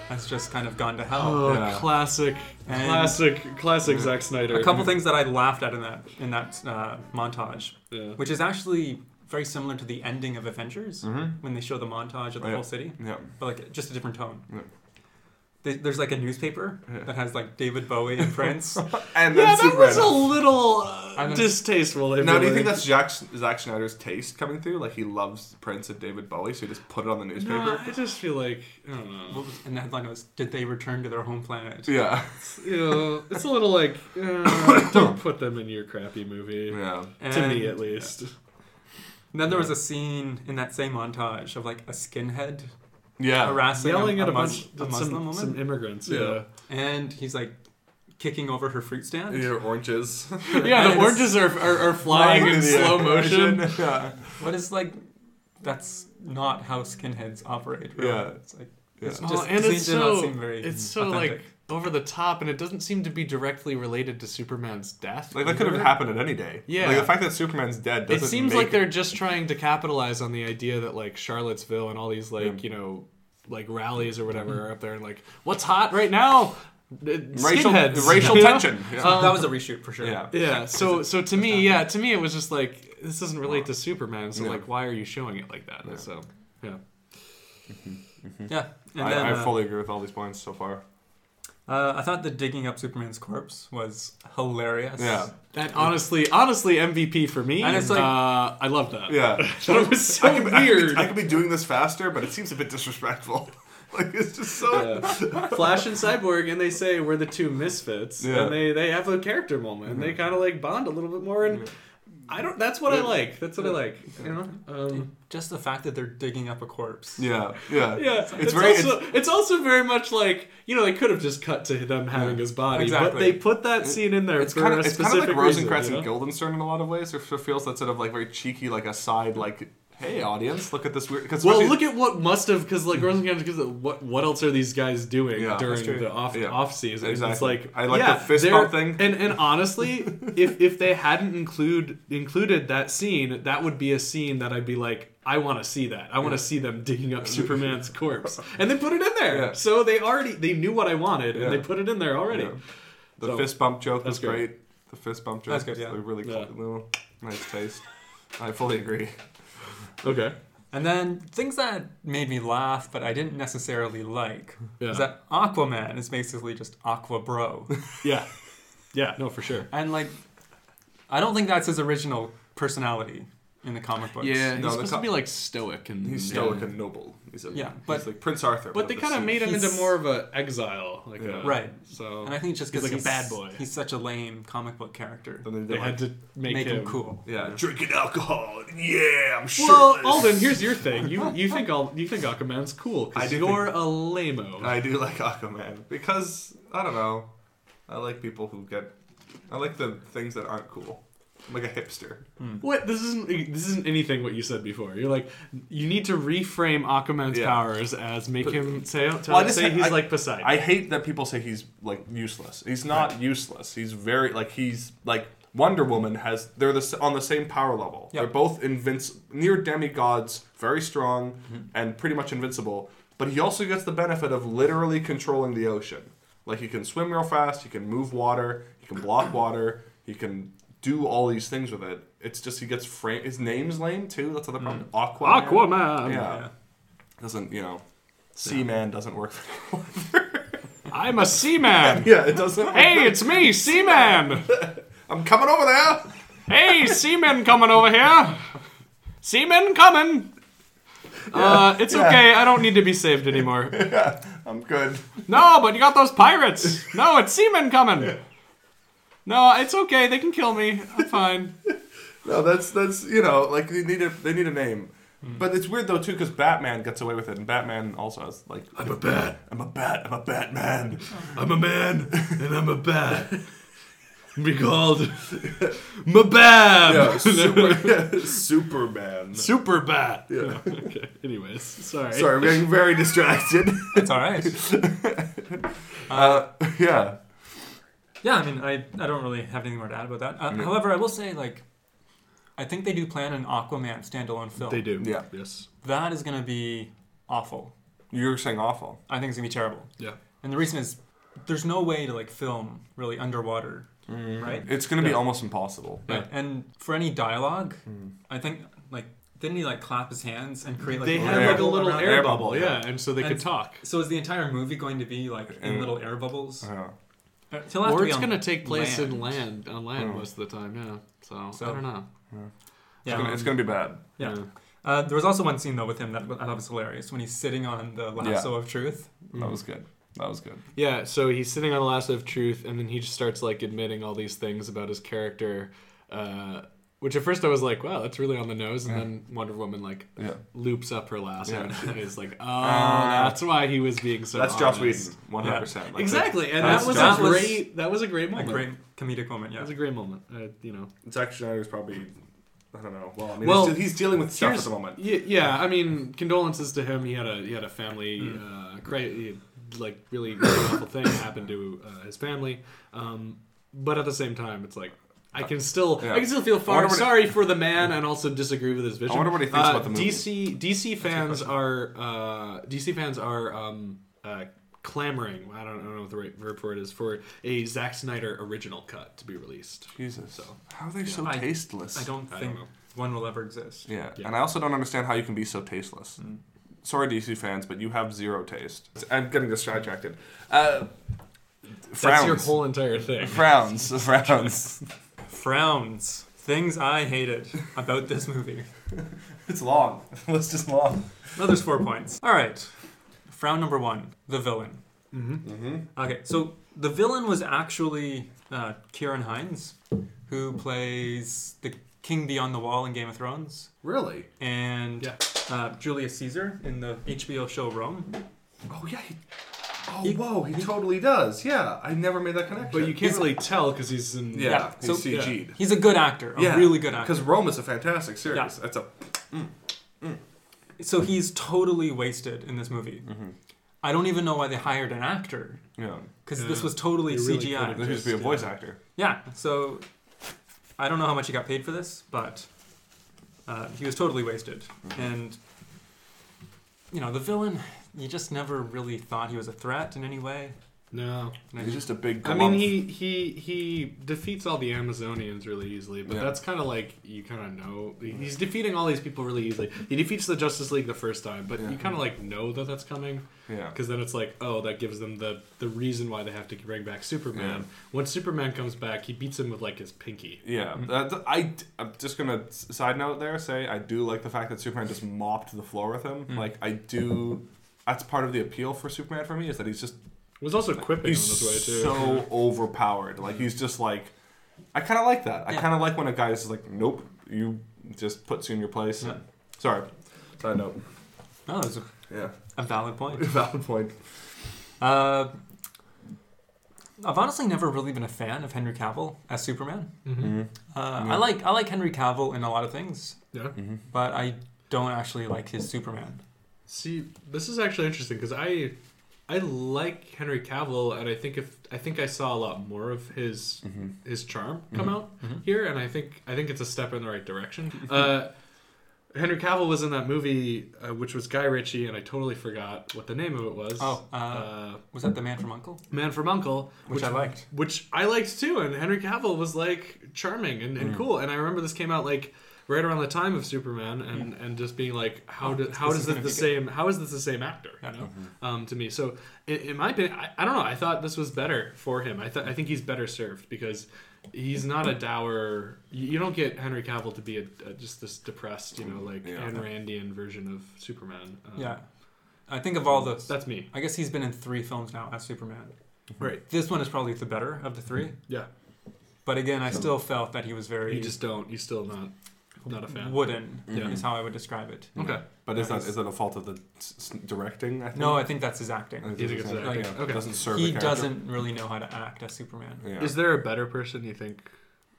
has just kind of gone to hell. oh, Yeah. classic, And- classic, classic Zack Snyder. A couple things that I laughed at in that in that uh, montage, Yeah. which is actually very similar to the ending of Avengers Mhm. when they show the montage of the Yeah. whole city, Yeah. but like just a different tone. Yeah. They- There's like a newspaper Yeah. that has like David Bowie and Prince. And then Yeah, that Superman. was a little uh, I'm distasteful. Now, feel do you think that's Jack, Zack Snyder's taste coming through? Like he loves Prince and David Bowie, so he just put it on the newspaper. No, I just feel like I don't know. Was- and the headline was, "Did they return to their home planet?" Yeah. you know, it's a little like uh, don't put them in your crappy movie. Yeah. To me, at least. And then there was a scene in that same montage of like a skinhead Yeah. harassing Yelling a, at a Mus- bunch a of Muslim some, woman, some immigrants. Yeah. Yeah. and he's like kicking over her fruit stand. Your oranges. Yeah, the oranges are, are, are flying in slow motion. yeah. What is like? That's not how skinheads operate. Really. Yeah. It's like Yeah. it's Oh, just and it it's did not so seem very it's so authentic. like over the top, and it doesn't seem to be directly related to Superman's death. Like that could have happened at any day. Yeah. Like the fact that Superman's dead It doesn't. seems make like they're just trying to capitalize on the idea that like Charlottesville and all these like Yeah. you know like rallies or whatever are up there and like what's hot right now Uh, racial skinheads, racial tension. Yeah. Um, that was a reshoot for sure. yeah. Yeah. So so to me, yeah, to me it was just like this doesn't relate to Superman. So Yeah. like, why are you showing it like that? Yeah. So yeah. yeah. And I, then, I uh, fully agree with all these points so far. Uh, I thought the digging up Superman's corpse was hilarious. Yeah. That honestly, honestly, MVP for me. And it's like- uh, I love that. Yeah. that it was so I could, I could be- weird. I could, be, doing this faster, but it seems a bit disrespectful. like it's just so. Flash and Cyborg, and they say we're the two misfits, Yeah. and they they have a character moment, and they kind of like bond a little bit more, and I don't. That's what I like. That's what I like. You know. Um, Just the fact that they're digging up a corpse. Yeah, yeah, yeah, It's, it's, very. also it's, also very much like you know they could have just cut to them having his body, but they put that scene in there it's for kind a of it's kind of like reason, Rosencrantz you know? and Guildenstern in a lot of ways. It feels that sort of like very cheeky, like aside, like, "Hey, audience, look at this weird." Cause Well, look at what must have because like Rosencrantz because what what else are these guys doing Yeah, during the off Yeah. off season? It's like I like yeah, the fist bump thing. And and honestly, if if they hadn't include included that scene, that would be a scene that I'd be like, I want to see that. I want to see them digging up Superman's corpse, and they put it in there. So they already they knew what I wanted, and they put it in there already. The So, fist bump joke was great. great. The fist bump joke That's good, was yeah. a really cool, little nice taste. I fully agree. Okay. And then things that made me laugh, but I didn't necessarily like, Yeah. is that Aquaman is basically just Aqua Bro. Yeah. Yeah. No, for sure. and like, I don't think that's his original personality in the comic books. Yeah, he's No, the supposed co- to be like stoic and He's yeah. stoic and noble. He's a, Yeah, he's but- like Prince Arthur. But they the kind of made him into more of a exile, like Yeah. a, Right. So And I think it's just he's because like a bad boy. He's such a lame comic book character. Then they, they did, had to make, Make him, him cool. yeah, drinking alcohol. Yeah, I'm sure. Well, Alden, here's your thing. You you think all you think Aquaman's cool I because do you're think- a lameo. I do like Aquaman because I don't know. I like people who get. I like the things that aren't cool. I'm like a hipster. What this isn't this isn't anything what you said before. You're like you need to reframe Aquaman's Yeah. powers as make him say tell, Well, I say ha- he's I- like Poseidon. I hate that people say he's like useless. He's not useless. He's very like he's like Wonder Woman has. They're the, on the same power level. Yeah. They're both invinci- near demigods, very strong Mm-hmm. and pretty much invincible. But he also gets the benefit of literally controlling the ocean. Like he can swim real fast. He can move water. He can block water. He can do all these things with it. It's just he gets frame. His name's lame too. That's another other problem. Aquaman. Aquaman. Yeah. Yeah. Doesn't you know? Seaman doesn't work. I'm a seaman. yeah, it doesn't. hey, it's me, Seaman. I'm coming over there. Hey, seaman coming over here. Seaman coming. Uh, it's Yeah. okay. I don't need to be saved anymore. Yeah, I'm good. No, but you got those pirates. No, it's seamen coming. No, it's okay. They can kill me. I'm fine. No, that's that's you know like they need a they need a name. But it's weird though too because Batman gets away with it, and Batman also has like I'm a bat, I'm a bat, I'm a Batman. I'm a man and I'm a bat. Be called Mabab. Yeah, super, Superman. Super bat. Yeah. okay. Anyways, sorry. Sorry, I'm getting very distracted. It's all right. uh, yeah, Yeah, I mean, I, I don't really have anything more to add about that. Uh, However, I will say, like, I think they do plan an Aquaman standalone film. They do. Yeah. Yes. That is going to be awful. you're saying awful. I think it's going to be terrible. Yeah. And the reason is there's no way to, like, film really underwater, Mm-hmm. right? It's gonna be Yeah. almost impossible. Right. And for any dialogue, I think, like, didn't he, like, clap his hands and create, like, They a had air like a little around air bubble, bubble, yeah, yeah. and so they And could talk. So is the entire movie going to be, like, in And- little air bubbles? Yeah. He'll have Or it's gonna take place in land. land on land Oh. most of the time, yeah. So, So- I don't know. Yeah. It's, gonna, it's gonna be bad. Yeah. Uh, there was also one scene though with him that I thought was hilarious when he's sitting on the lasso of truth. That was good. That was good. Yeah, so he's sitting on the lasso of truth, and then he just starts like admitting all these things about his character, uh, which at first I was like, "Wow, that's really on the nose," and then Wonder Woman like Yeah. loops up her last Yeah. and is like, "Oh, that's why he was being so." That's Joss honest." Whedon, 100. percent like, Exactly, and that was Joss- a great. That was a great moment. A moment. great comedic moment. Yeah. That was a great moment. Uh, you know. Zack Snyder's probably. I don't know. Well, I mean, Well, he's, he's dealing with stuff at Here's- the moment. Yeah, yeah, I mean, condolences to him. He had a he had a family, Mm. uh, cra- like really, really awful thing happened to uh, his family. Um, but at the same time, it's like I can still Yeah. I can still feel far wonder what- sorry for the man and also disagree with his vision. I wonder what he thinks Uh, about the movie. DC DC fans are uh, DC fans are um, uh, clamoring. I don't, I don't know what the right verb for it is for a Zack Snyder original cut to be released. Jesus. So How are they so I- tasteless? I don't I think don't know. one will ever exist. Yeah. Yeah. and I also don't understand how you can be so tasteless. Sorry, DC fans, but you have zero taste. I'm getting distracted. Uh, That's your whole entire thing. Frowns. Frowns. Frowns. Things I hated about this movie. It's long. The list is long. No, there's four points. All right. Frown number one: the villain. Mm-hmm. Okay, so the villain was actually uh, Ciarán Hinds, who plays the King Beyond the Wall in Game of Thrones, Really? and Yeah. uh, Julius Caesar in the HBO show Rome. Oh yeah. He, oh He- whoa, he, totally does. Yeah, I never made that connection. But you can't really tell because he's in. Yeah, Yeah, he's so- CG'd. He's a good actor, a Yeah, really good actor. Because Rome is a fantastic series. Yeah. That's a So he's totally wasted in this movie. Mm-hmm. I don't even know why they hired an actor yeah. because Yeah. this was totally They really CGI. could've There used to be a voice yeah. actor. Yeah, so I don't know how much he got paid for this, but uh, he was totally wasted. Mm-hmm. And you know, the villain, you just never really thought he was a threat in any way. No. I He's just a big. I mean, glump. he he he defeats all the Amazonians really easily, but Yeah. that's kind of like you kind of know he's defeating all these people really easily. He defeats the Justice League the first time, but Yeah. you kind of like know that that's coming Yeah. because then it's like, oh, that gives them the the reason why they have to bring back Superman. Yeah. When Superman comes back, he beats him with like his pinky. Yeah, that, I, I'm just gonna s- side note there say I do like the fact that Superman just mopped the floor with him. Hmm. Like I do, that's part of the appeal for Superman for me is that he's just It was also quipping he's in this way too. so overpowered. Like he's just like, I kind of like that. I Yeah. kind of like when a guy is just like, nope, you just puts you in your place. Yeah. Sorry, side note. No, it's a, Yeah, a valid point. A valid point. Uh, I've honestly never really been a fan of Henry Cavill as Superman. Mm-hmm. Uh, I like I like Henry Cavill in a lot of things, Yeah. but I don't actually like his Superman. See, this is actually interesting because I, I like Henry Cavill, and I think if I think I saw a lot more of his his charm come out here, and I think I think it's a step in the right direction. uh, Henry Cavill was in that movie, uh, which was Guy Ritchie, and I totally forgot what the name of it was. Oh, uh, uh, Was that the Man from Uncle? Man from Uncle, Which I liked. which I liked too, and Henry Cavill was like charming and, Mm. and cool. And I remember this came out like right around the time of Superman, and, and just being like, how do, how this is this the same? How is this the same actor? You know, Mm-hmm. um, to me. So in, in my opinion, I, I don't know. I thought this was better for him. I thought I think he's better served because. He's not a dour. You you don't get Henry Cavill to be a, a just this depressed, you know, like Yeah. Ayn Randian version of Superman. Um, Yeah, I think of all the. that's me. I guess he's been in three films now as Superman. Right. This one is probably the better of the three. Yeah. But again, I still felt that he was very You just don't. You still not not a fan. wooden. Yeah. Is how I would describe it. Okay. But is that is that a fault of the s- s- directing? I think? No, I think that's his acting. You think it's Yeah, acting? yeah, Okay. Doesn't serve. He doesn't really know how to act as Superman. Yeah. Is there a better person you think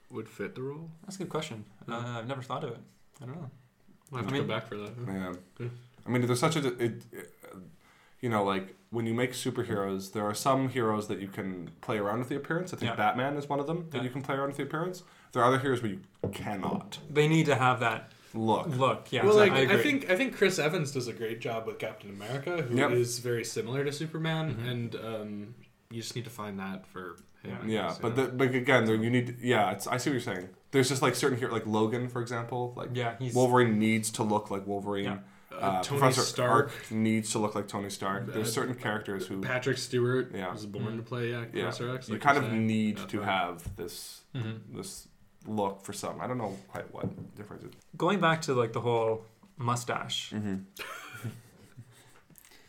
would fit the role? That's a good question. Uh, I've never thought of it. I don't know. I'll have I to mean- go back for that. Yeah. Yeah. I mean, there's such a it, it, you know, like when you make superheroes, there are some heroes that you can play around with the appearance. I think Yeah. Batman is one of them that Yeah. you can play around with the appearance. There are other heroes where you cannot They need to have that look. look. Yeah, well, like I, I, agree. think I think Chris Evans does a great job with Captain America, who is Yep. very similar to Superman, Mm-hmm. and um, you just need to find that for him. I Yeah, guess, but you the, but again, there you need. Yeah, it's, I see what you're saying. There's just like certain here, like Logan, for example. Like Yeah, he's- Wolverine needs to look like Wolverine. Yeah. Uh, Tony Professor Stark. Stark needs to look like Tony Stark. There's Uh, certain characters who. Patrick Stewart Yeah. was born to play yeah, yeah, Professor X. you like kind you're of saying. need That's to right. have this Mhm. this look for some. I don't know quite what difference it. going back to like the whole mustache. Mm-hmm.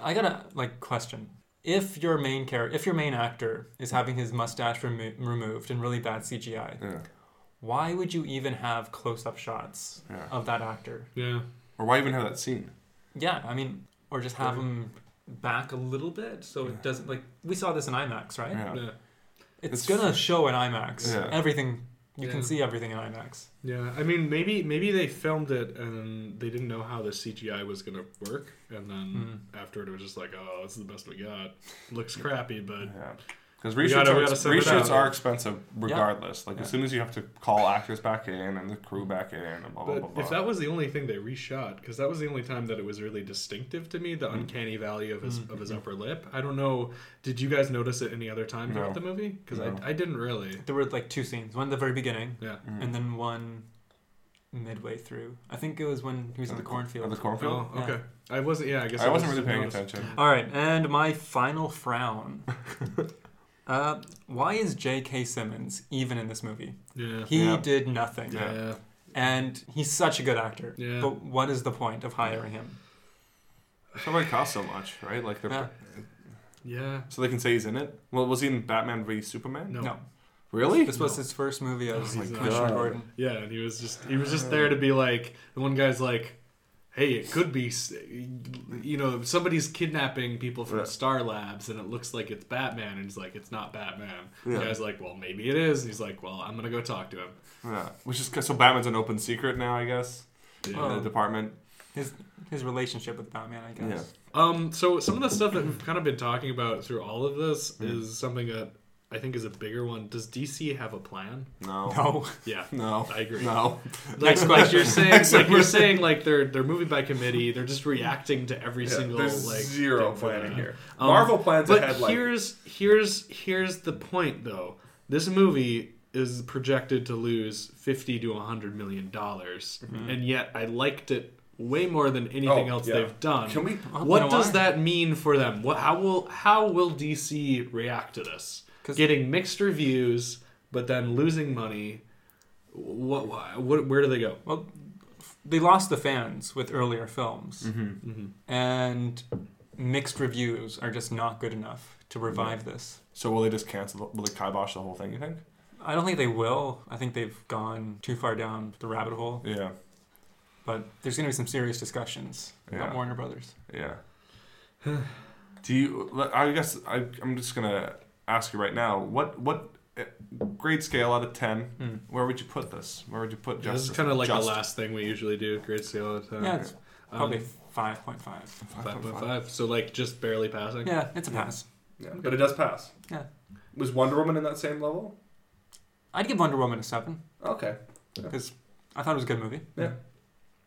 I gotta like question if your main character, if your main actor is having his mustache remo- removed in really bad CGI, Yeah. why would you even have close-up shots Yeah. of that actor? Yeah. Or why even have that scene? Yeah, I mean, or just have him back a little bit so it doesn't like we saw this in IMAX, right? Yeah. Yeah. It's, It's- gonna show in IMAX. Yeah. Everything you Yeah. can see everything in IMAX. Yeah, I mean, maybe maybe they filmed it and they didn't know how the CGI was gonna work, and then Hmm. after it was just like, oh, this is the best we got. Looks crappy, but Yeah. Because reshoots, gotta- are, gotta send it reshoots are expensive regardless. Like Yeah. as soon as you have to call actors back in and the crew back in and blah blah but blah. blah. if that was the only thing they reshot, because that was the only time that it was really distinctive to me, the Mm. uncanny valley of his of his upper lip. I don't know. Did you guys notice it any other time throughout No. the movie? Because No. I, I didn't really. There were like two scenes. One at the very beginning, Yeah. and then one midway through. I think it was when he was in the cornfield. At the cornfield. Oh, okay. I wasn't. Yeah, I guess I wasn't just really paying noticed. attention. All right, and my final frown. Uh, why is J.K. Simmons even in this movie? Yeah. He Yeah. did nothing. Yeah. And he's such a good actor. Yeah. But what is the point of hiring him? That's why it costs so much, right? Like, they're, Yeah. Yeah. so they can say he's in it. Well, was he in Batman v Superman? No. No. Really? This was his first movie as my Commissioner God. Gordon. Yeah, and he was just he was just there to be like the one guy's like, hey, it could be, you know, somebody's kidnapping people from Yeah. Star Labs, and it looks like it's Batman, and he's like, it's not Batman. Yeah. The guy's like, well, maybe it is. And he's like, well, I'm gonna go talk to him. Yeah. Which is so Batman's an open secret now, I guess. Yeah. In the department. His his relationship with Batman, I guess. Yeah. Um, so some of the stuff that we've kind of been talking about through all of this Mm. is something that I think is a bigger one. Does DC have a plan? No. No. Yeah, No. I agree. No. Like, like you're saying, Next like you're saying, like they're they're moving by committee. They're just reacting to every Yeah, single there's like zero planning here. Um, Marvel plans but ahead like here's here's here's the point though. This movie is projected to lose fifty to hundred million dollars, and yet I liked it way more than anything Mm-hmm. Oh, else yeah. they've done. Can we- What does why? that mean for them? What how will how will DC react to this? 'Cause- Getting mixed reviews, but then losing money. What, what where do they go? Well, they lost the fans with earlier films, Mm-hmm. and mixed reviews are just not good enough to revive this. So will they just cancel? Will they kibosh the whole thing? You think? I don't think they will. I think they've gone too far down the rabbit hole. Yeah. But there's going to be some serious discussions Yeah. about Warner Brothers. Yeah. Do you? I guess I, I'm just gonna ask you right now. What what uh, grade scale out of ten? Hmm. Where would you put this? Where would you put this Justice? is kind of like Just- the last thing we usually do. Grade scale out of time. Yeah, it's probably Um, 5.5. five point five. So like just barely passing. Yeah, it's a pass. Yeah, but it does pass. Yeah. Was Wonder Woman in that same level? I'd give Wonder Woman a 7 Okay. because I thought it was a good movie. Yeah.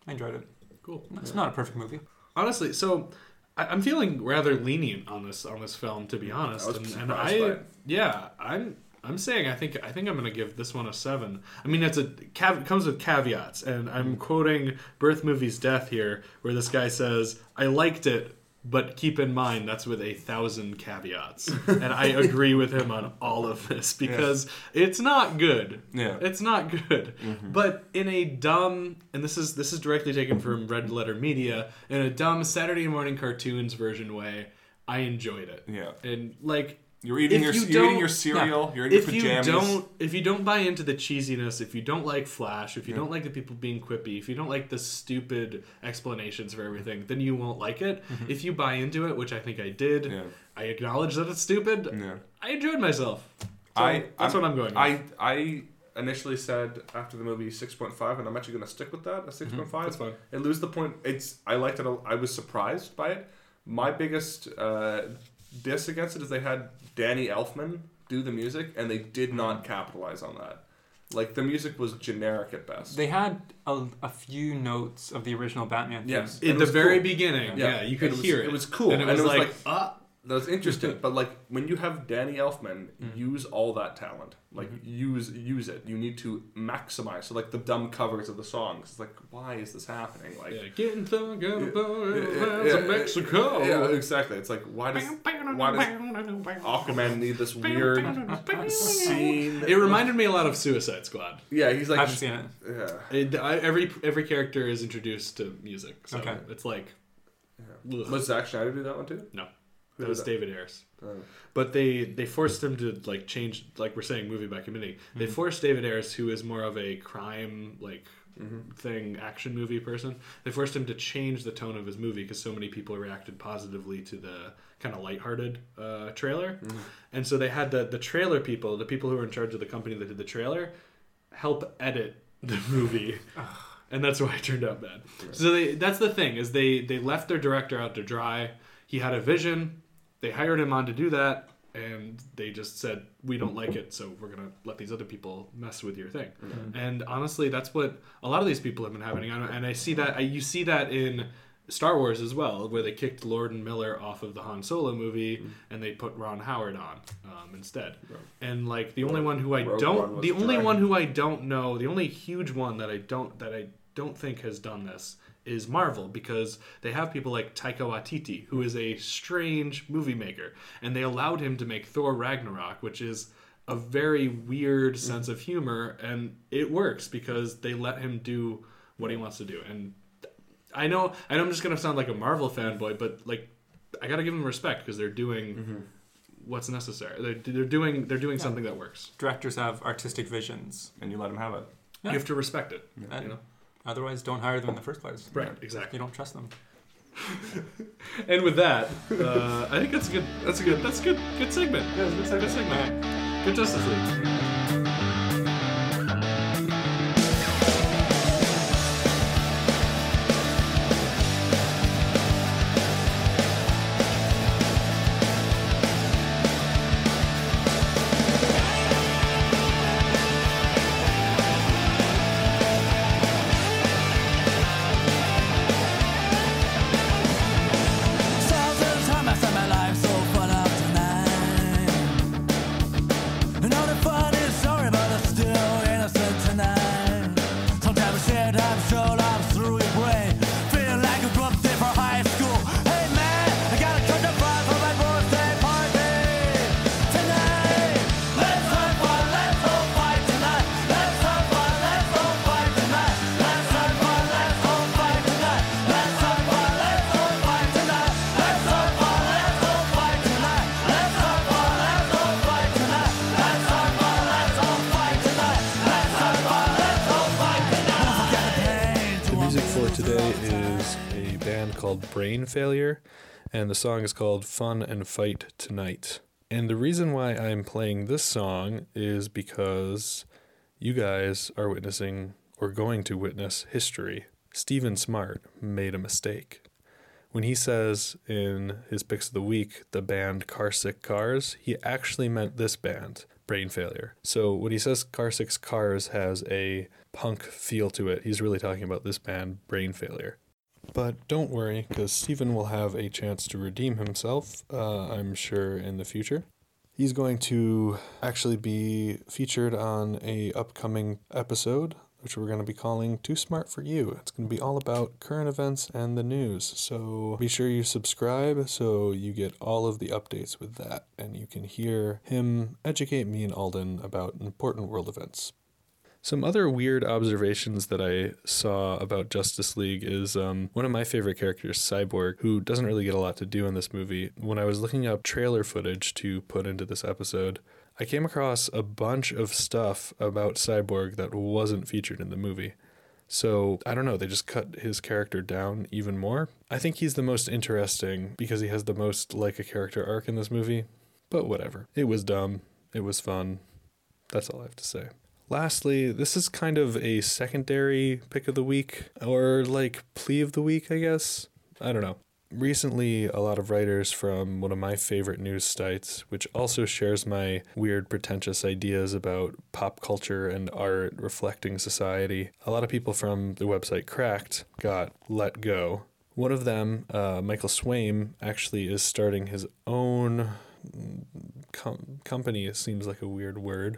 I enjoyed it. Cool. It's not a perfect movie. Honestly, so I, I'm feeling rather lenient on this on this film, to be honest. I and, and I, yeah, I'm I'm saying I think I think I'm gonna give this one a seven. I mean, it's a cav- it comes with caveats, and I'm quoting Birth.Movies.Death here, where this guy says, "I liked it." But keep in mind that's with a thousand caveats, and I agree with him on all of this because it's not good. Yeah. It's not good. Mm-hmm. But in a dumb and this is this is directly taken from Red Letter Media, in a dumb Saturday morning cartoons version way, I enjoyed it. Yeah. And like You're eating if your you you're eating your cereal. yeah. You're in your if pajamas. you don't if you don't buy into the cheesiness, if you don't like Flash, if you don't like the people being quippy, if you don't like the stupid explanations for everything, then you won't like it. If you buy into it, which I think I did, Yeah. I acknowledge that it's stupid. Yeah. I enjoyed myself. So I that's I'm- what I'm going. With. I I initially said after the movie six point five, and I'm actually going to stick with that. A six point five. That's fine. It lose the point. It's I liked it. i was surprised by it. My biggest uh, diss against it is they had Danny Elfman do the music, and they did not capitalize on that. Like the music was generic at best. They had a, a few notes of the original Batman. theme. Yes. in the very cool. beginning, yeah, you could it was, hear it. It was cool, and it was, like, like ah, that was interesting. but like when you have Danny Elfman mm. use all that talent, like mm-hmm. use use it. You need to maximize. So like the dumb covers of the songs. It's like why is this happening? Like yeah, getting thunk out of the yeah, of Mexico. Yeah, exactly. It's like why does why does Aquaman need this weird scene? It reminded me a lot of Suicide Squad. Yeah, he's like I haven't seen it. Yeah. It, I, every every character is introduced to music, so Okay. it's like ugh. Was Zack Snyder do that one too? no, Who that was? David Ayers. Oh. But they they forced him to like change, like we're saying, movie by committee. They mm-hmm. forced David Ayers, who is more of a crime like mm-hmm. thing action movie person. They forced him to change the tone of his movie because so many people reacted positively to the kind of lighthearted uh, trailer, mm-hmm. and so they had the the trailer people, the people who were in charge of the company that did the trailer, help edit the movie. and that's why it turned out bad. So they, that's the thing is they they left their director out to dry. He had a vision. They hired him on to do that, and they just said we don't like it, so we're gonna let these other people mess with your thing. And honestly, that's what a lot of these people have been happening. And and I see that I, you see that in Star Wars as well, where they kicked Lord and Miller off of the Han Solo movie and they put Ron Howard on um, instead. And like the only one who I Rogue don't, the only dragged. one who I don't know, the only huge one that I don't that I don't think has done this is Marvel because they have people like Taika Waititi, who is a strange movie maker, and they allowed him to make Thor Ragnarok, which is a very weird mm. sense of humor, and it works because they let him do what he wants to do. And I know, I know, I'm just gonna sound like a Marvel fanboy, but like, I gotta give them respect because they're doing mm-hmm. what's necessary. They're, they're doing they're doing something that works. Directors have artistic visions. and you let them have it. Yeah. You have to respect it. And You know? Otherwise, don't hire them in the first place. Right, exactly. You don't trust them. And with that, uh, I think that's a good. That's a good. That's a good. Good segment. Yeah, it's a good segment. Good Justice League. Today is a band called Brain Failure, and the song is called Fun and Fight Tonight. And the reason why I'm playing this song is because you guys are witnessing or going to witness history. Stephen Smart made a mistake. When he says in his picks of the week the band Carsick Cars, he actually meant this band, Brain Failure. So when he says Carsick's Cars has a punk feel to it, he's really talking about this band, Brain Failure. But don't worry, because Stephen will have a chance to redeem himself, uh, I'm sure, in the future. He's going to actually be featured on a upcoming episode, which we're going to be calling Too Smart for You. It's going to be all about current events and the news. So be sure you subscribe so you get all of the updates with that, and you can hear him educate me and Alden about important world events. Some other weird observations that I saw about Justice League is um, one of my favorite characters, Cyborg, who doesn't really get a lot to do in this movie. When I was looking up trailer footage to put into this episode, I came across a bunch of stuff about Cyborg that wasn't featured in the movie. So, I don't know, they just cut his character down even more. I think he's the most interesting because he has the most like a character arc in this movie. But whatever. It was dumb. It was fun. That's all I have to say. Lastly, this is kind of a secondary pick of the week, or like plea of the week, I guess. I don't know. Recently, a lot of writers from one of my favorite news sites, which also shares my weird, pretentious ideas about pop culture and art reflecting society, a lot of people from the website Cracked got let go. One of them, uh, Michael Swaim, actually is starting his own com- company. It seems like a weird word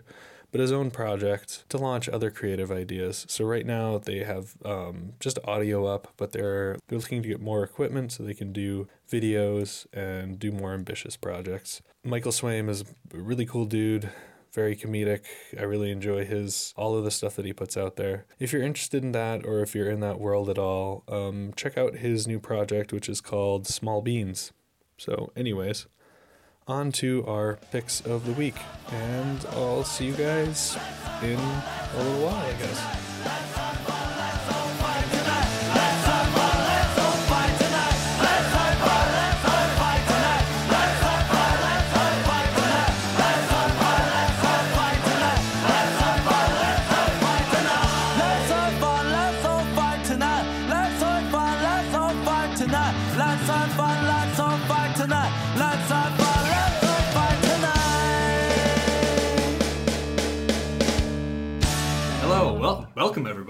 but his own project to launch other creative ideas. So right now they have um, just audio up, but they're they're looking to get more equipment so they can do videos and do more ambitious projects. Michael Swaim is a really cool dude. Very comedic. I really enjoy his all of the stuff that he puts out there. If you're interested in that, or if you're in that world at all, um, check out his new project, which is called Small Beans. So, anyways, on to our picks of the week. And I'll see you guys in a little while, I guess.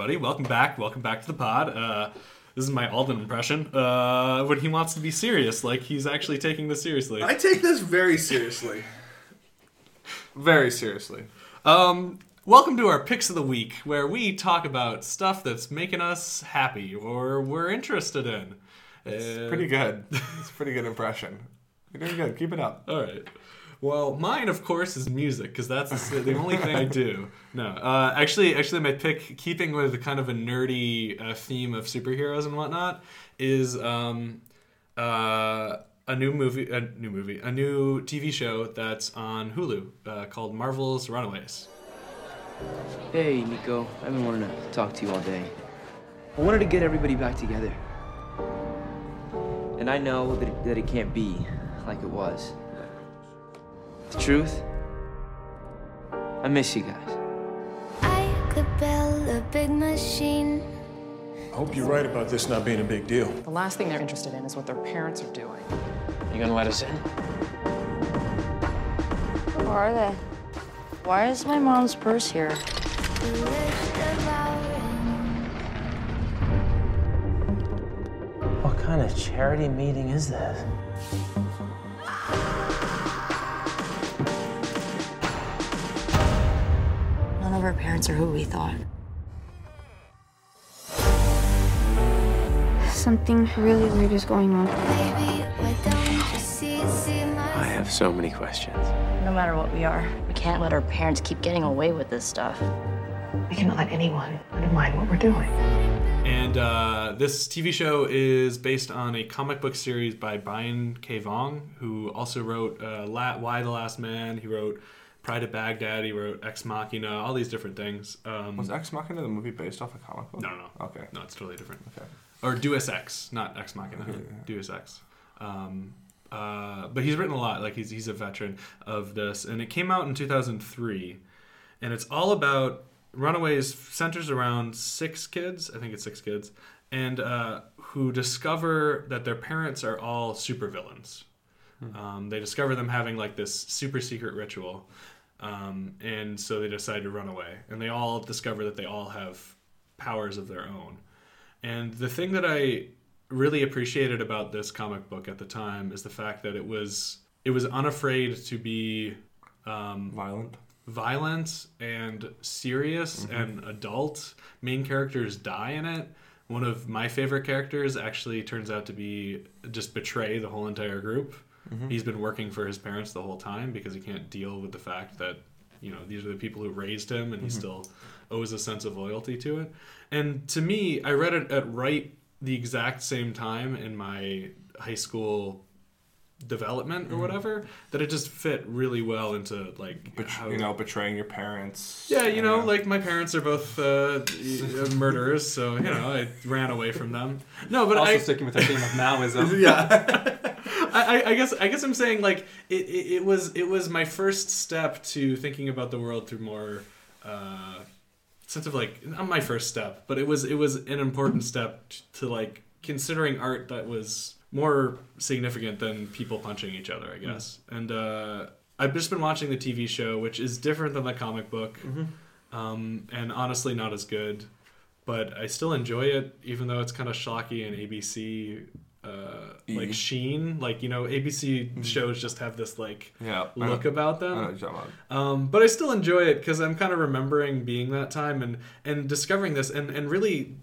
Everybody. Welcome back. Welcome back to the pod. Uh, this is my Alden impression. Uh, when he wants to be serious, like he's actually taking this seriously. I take this very seriously. Very seriously. Um, Welcome to our picks of the week, where we talk about stuff that's making us happy or we're interested in. It's pretty good. It's a pretty good impression. You're doing good. Keep it up. All right. Well, mine, of course, is music because that's the, the only thing I do. No, uh, actually, actually, my pick, keeping with kind of a nerdy uh, theme of superheroes and whatnot, is um, uh, a new movie, a new movie, a new TV show that's on Hulu uh, called Marvel's Runaways. Hey, Nico. I've been wanting to talk to you all day. I wanted to get everybody back together. And I know that it, that it can't be like it was. The truth, I miss you guys. I could build a big machine. I hope you're right about this not being a big deal. The last thing they're interested in is what their parents are doing. You gonna let us in? Who are they? Why is my mom's purse here? What kind of charity meeting is this? Of our parents are who we thought. Something really weird is going on. I have so many questions. No matter what we are, we can't let our parents keep getting away with this stuff. We cannot let anyone undermine what we're doing. And uh, this TV show is based on a comic book series by Brian K. Vaughan, who also wrote uh, La- Y: The Last Man. He wrote Pride of Baghdad. He wrote Ex Machina. All these different things. Um, Was Ex Machina the movie based off a comic book? No, no, no. Okay. No, it's totally different. Okay. Or Deus Ex, not Ex Machina. Deus Ex. Um, uh, but he's written a lot. Like he's he's a veteran of this, and it came out in 2003, and it's all about Runaways. Centers around six kids. I think it's six kids, and uh, who discover that their parents are all supervillains. Um, they discover them having like this super secret ritual, um, and so they decide to run away. And they all discover that they all have powers of their own. And the thing that I really appreciated about this comic book at the time is the fact that it was it was unafraid to be um, violent, violent and serious and adult. Main characters die in it. One of my favorite characters actually turns out to be just betray the whole entire group. Mhm. He's been working for his parents the whole time because he can't deal with the fact that you know these are the people who raised him and he Mhm. still owes a sense of loyalty to it. And to me, I read it at right the exact same time in my high school development or Mhm. whatever that it just fit really well into like Bet- how you know, betraying your parents. yeah, you know, like my parents are both uh, murderers, so you know I ran away from them. No, but Also I, sticking with the theme of Maoism. yeah, I, I- guess I guess I'm saying like it, it, it was it was my first step to thinking about the world through more uh, sense of like not my first step, but it was it was an important step t- to like considering art that was more significant than people punching each other, I guess. And uh, I've just been watching the TV show, which is different than the comic book, um, and honestly not as good. But I still enjoy it, even though it's kind of schlocky and ABC. Uh, like E. Sheen, like you know, ABC shows just have this like Yeah, look about them. I know what you're talking Um, but I still enjoy it because I'm kind of remembering being that time and and discovering this and and really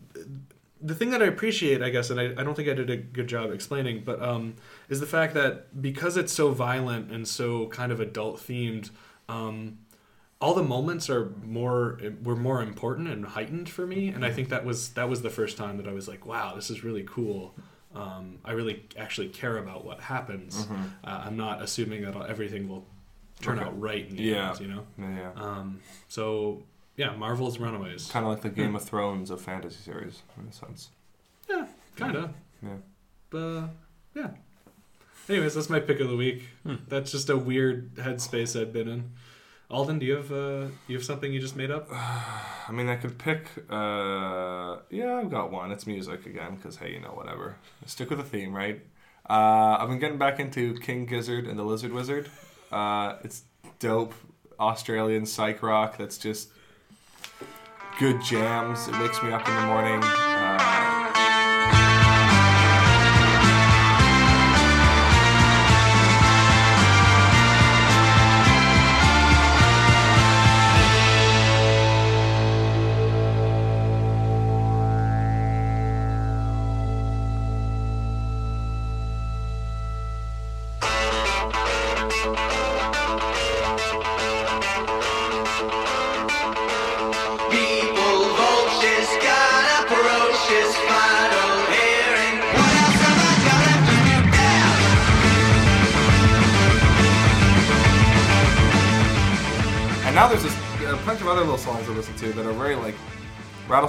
the thing that I appreciate, I guess, and I, I don't think I did a good job explaining, but um, is the fact that because it's so violent and so kind of adult themed, um, all the moments are more were more important and heightened for me, and I think that was that was the first time that I was like, wow, this is really cool. Um, I really actually care about what happens. Mhm. Uh, I'm not assuming that everything will turn Okay. out right in the Yeah. end, you know. Yeah, yeah. Um, so yeah, Marvel's Runaways. Kind of like the Game of Thrones of fantasy series, in a sense. Yeah, kind of. Yeah. But yeah. Anyways, that's my pick of the week. That's just a weird headspace I've been in. Alden, do you have uh, you have something you just made up? I mean, I could pick. Uh, yeah, I've got one. It's music again, because hey, you know, whatever. Stick with the theme, right? Uh, I've been getting back into King Gizzard and the Lizard Wizard. Uh, it's dope Australian psych rock that's just good jams. It wakes me up in the morning. Uh,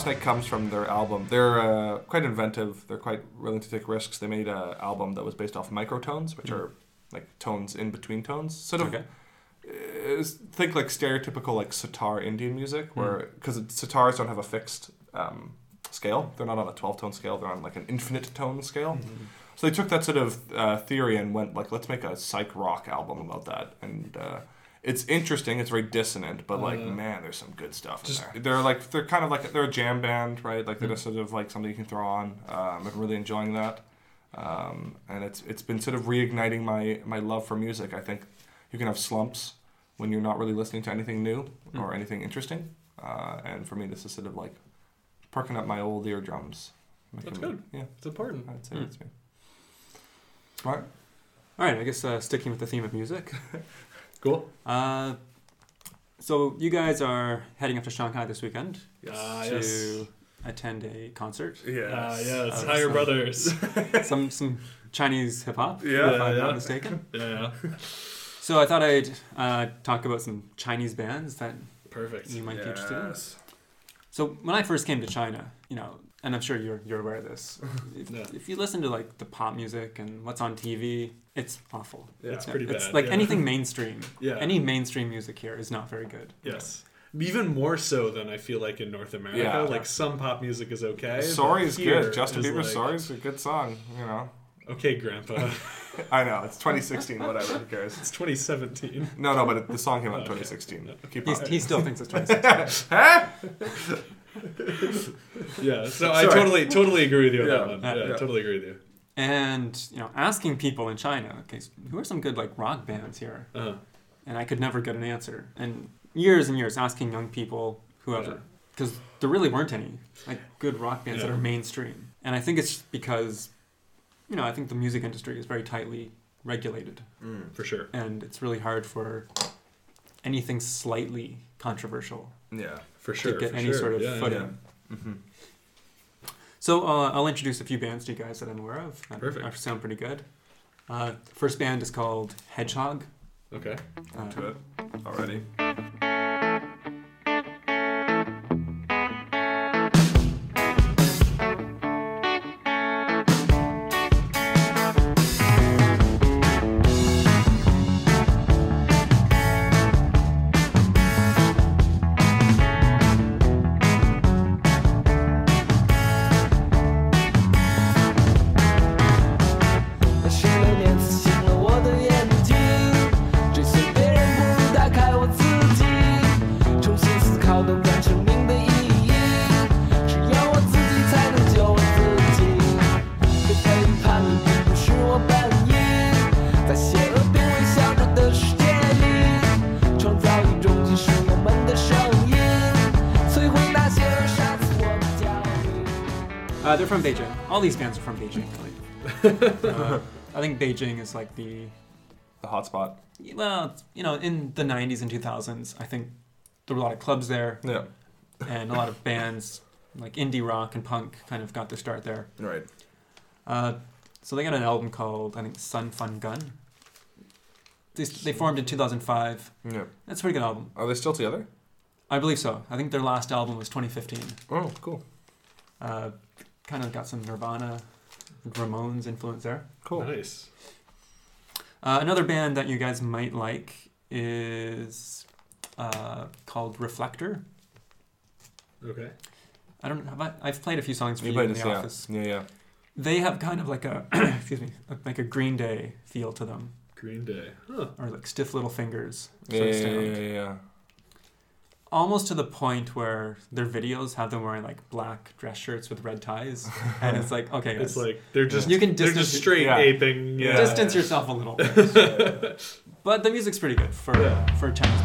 Rattlesnake comes from their album. They're uh, quite inventive. They're quite willing to take risks. They made an album that was based off microtones, which Mm. are like tones in between tones. Sort of Okay. uh, think like stereotypical like sitar Indian music, where because sitars don't have a fixed um, scale. They're not on a twelve tone scale. They're on like an infinite tone scale. So they took that sort of uh, theory and went like, let's make a psych rock album about that. And uh, it's interesting. It's very dissonant, but like, Uh, man, there's some good stuff in there. They're like they're kind of like they're a jam band, right? Like they're just sort of like something you can throw on. Um, I'm really enjoying that. Um, and it's it's been sort of reigniting my my love for music. I think you can have slumps when you're not really listening to anything new or anything interesting. Uh, and for me, this is sort of like perking up my old eardrums. That's me- good. Yeah, It's important. I'd say Mm. that's me. Right. All right, I guess uh, sticking with the theme of music. Cool. Uh, so you guys are heading up to Shanghai this weekend Ah, to yes. attend a concert. Ah, yes, Of Higher some- Brothers. some some Chinese hip hop, Yeah, if I'm yeah. not mistaken. Yeah, yeah. So I thought I'd uh, talk about some Chinese bands that Perfect. you might be interested in. So when I first came to China, you know, and I'm sure you're you're aware of this. If, Yeah. if you listen to like the pop music and what's on TV, it's awful. Yeah, it's pretty It's bad, like yeah. anything mainstream. Yeah. Any mainstream music here is not very good. Yes. Even more so than I feel like in North America. Yeah. Like some pop music is okay. but Sorry is good. Justin Bieber's like, Sorry is a good song, you know. Okay, Grandpa. I know, it's 2016, whatever, who cares? It's 2017. No, no, but it, the song came out in Okay. 2016. Keep He's- he still thinks it's 2016. Huh? yeah, so I Sorry. totally totally agree with you on Yeah, that one. Yeah, yeah. totally agree with you. And you know, asking people in China, okay, so who are some good like rock bands here? Uh-huh. And I could never get an answer. And years and years asking young people, whoever, Yeah. because there really weren't any like good rock bands that Yeah. are mainstream. And I think it's because, you know, I think the music industry is very tightly regulated, For sure. and it's really hard for anything slightly controversial Yeah. For sure. to get any sure. sort of yeah, footing. yeah. hmm So uh, I'll introduce a few bands to you guys that I'm aware of. That Perfect. sound pretty good. Uh, first band is called Hedgehog. Okay. Uh, To it already. All these bands are from Beijing, uh, I think Beijing is like the The hotspot. well, you know, in the '90s and 2000s, I think there were a lot of clubs there, Yeah. and a lot of bands like indie rock and punk kind of got their start there. Right. Uh, so they got an album called I think Sun Fun Gun. They, they formed in 2005. Yeah. That's a pretty good album. Are they still together? I believe so. I think their last album was 2015. Oh, cool. Uh, kind of got some Nirvana, Ramones influence there. Cool. Nice. Uh, another band that you guys might like is uh, called Reflector. Okay. I don't have I, I've played a few songs for You you, in the yeah. office. Yeah, yeah. They have kind of like a excuse me, like a Green Day feel to them, Green Day. Huh. or like stiff little fingers Yeah, sort yeah, of yeah, sound. yeah, yeah. Almost to the point where their videos have them wearing like black dress shirts with red ties, and it's like okay, It's like they're just you can they're distance just straight yeah. aping. Yeah. distance yourself a little bit. but the music's pretty good for Yeah. for a Chinese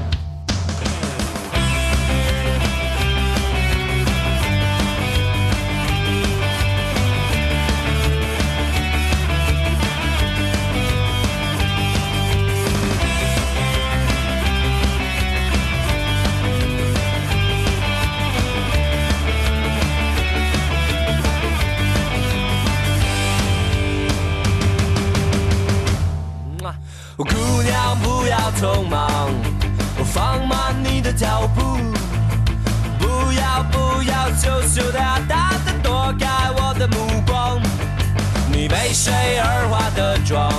的妆，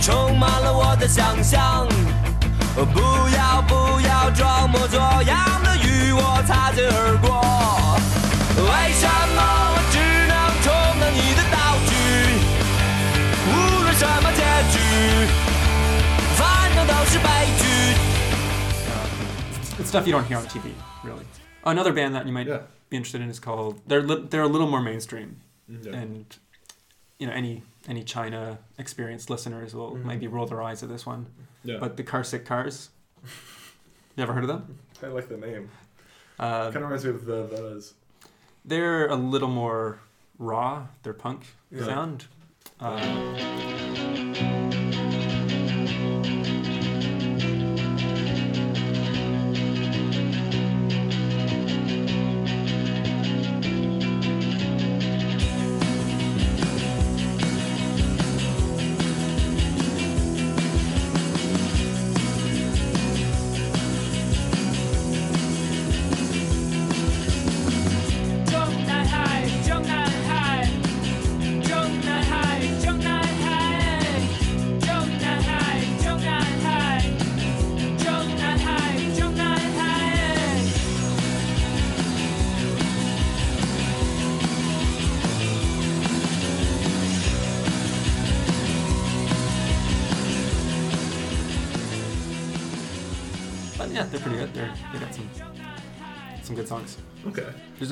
充满了我的想象。不要不要装模作样的与我擦肩而过。为什么我只能充当你的道具？无论什么结局，反正都是悲剧。 It's stuff you don't hear on TV, really. Another band that you might Yeah. be interested in is called. They're li- they're a little more mainstream, Yeah. and you know any any China experienced listeners will Mhm. maybe roll their eyes at this one. Yeah. But the Carsick Cars. You ever heard of them? I like the name. Uh, kind of reminds me of the those. They're a little more raw. They're punk Yeah. sound. Uh,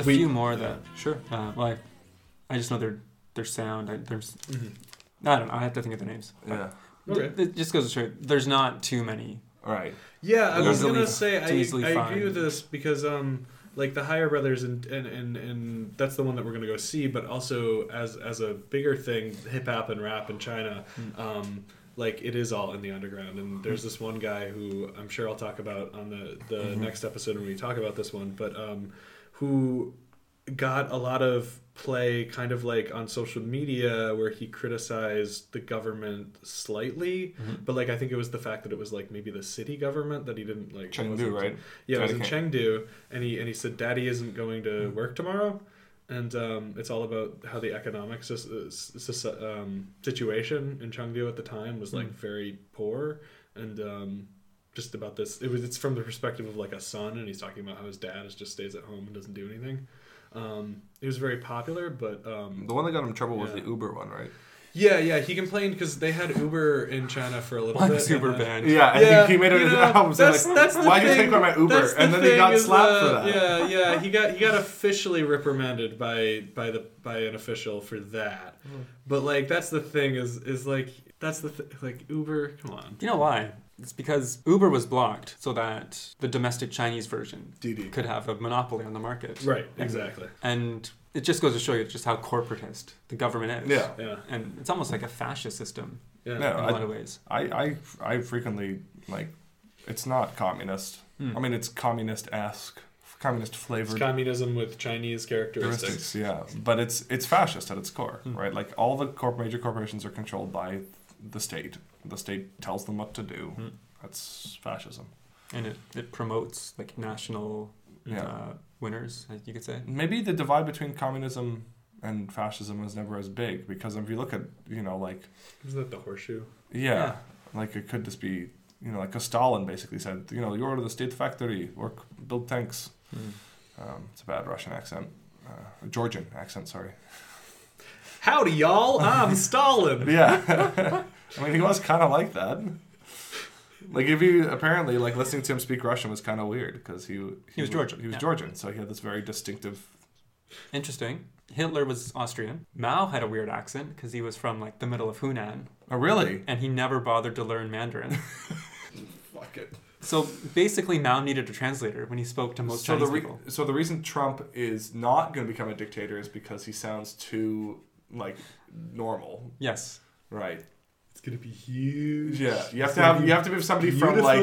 We- few more yeah, that sure. Uh, well, I, I just know their their sound. I, there's Mhm. I don't know. I have to think of their names. Yeah. Th- Okay. It just goes to show there's not too many. Right. Yeah, I was gonna say to I, I find. agree with this because um like the Higher Brothers and and, and and that's the one that we're gonna go see, but also as as a bigger thing, hip hop and rap in China, Hmm. um like it is all in the underground and there's this one guy who I'm sure I'll talk about on the the Mm-hmm. Mhm. next episode when we talk about this one, but um who got a lot of play kind of like on social media where he criticized the government slightly Mhm. but like i think it was the fact that it was like maybe the city government that he didn't like Chengdu, right? yeah it was in chengdu and he and he said daddy isn't going to work tomorrow and um, it's all about how the economic um, situation in Chengdu at the time was like Mm. very poor, and um, just about this. It was it's from the perspective of like a son, and he's talking about how his dad is just stays at home and doesn't do anything. Um, it was very popular, but um, The one that got him in trouble was the Uber one, right? yeah, yeah, he complained because they had Uber in China for a little Why bit. was Uber and, uh, banned? Yeah, and he- he made it you his know, album saying, that's- like, that's the "Why'd you thing- take away my Uber?" the And then he got is, slapped uh, for that. Yeah, yeah, he got he got officially reprimanded by by the by an official for that. Hmm. But like that's the thing is is like that's the th- like Uber. Come on. You know why? It's because Uber was blocked so that the domestic Chinese version DiDi. could have a monopoly on the market. Right, And- exactly. And it just goes to show you just how corporatist the government is. Yeah. Yeah. And it's almost like a fascist system Yeah. in No, a I- lot of ways. I, I, I frequently like. It's not communist. Hmm. I mean, it's communist-esque, communist It's flavored communism with Chinese characteristics. characteristics. Yeah, but it's it's fascist at its core, Hmm. right? Like all the corp- major corporations are controlled by the state. The state tells them what to do. Hmm. That's fascism. And it, it promotes like national Yeah. uh, winners, you could say. Maybe the divide between communism and fascism was never as big because if you look at you know like Isn't that the horseshoe? yeah, Yeah. like it could just be you know like 'cause Stalin basically said you know you're the state factory work build tanks. Um, it's a bad Russian accent, uh, Georgian accent. Sorry. Howdy, y'all! I'm Stalin. Yeah. I mean, he was kind of like that. Like if you apparently like listening to him speak Russian was kind of weird because he, He was Georgian, He was yeah. Georgian, so he had this very distinctive. Interesting. Hitler was Austrian. Mao had a weird accent because he was from like the middle of Hunan. Oh, really? And he never bothered to learn Mandarin. Fuck it. so basically, Mao needed a translator when he spoke to most So the Chinese re- people. so the reason Trump is not going to become a dictator is because he sounds too like normal. Yes. Right. It's gonna be huge. Yeah, you have It's to have be you have to be somebody from like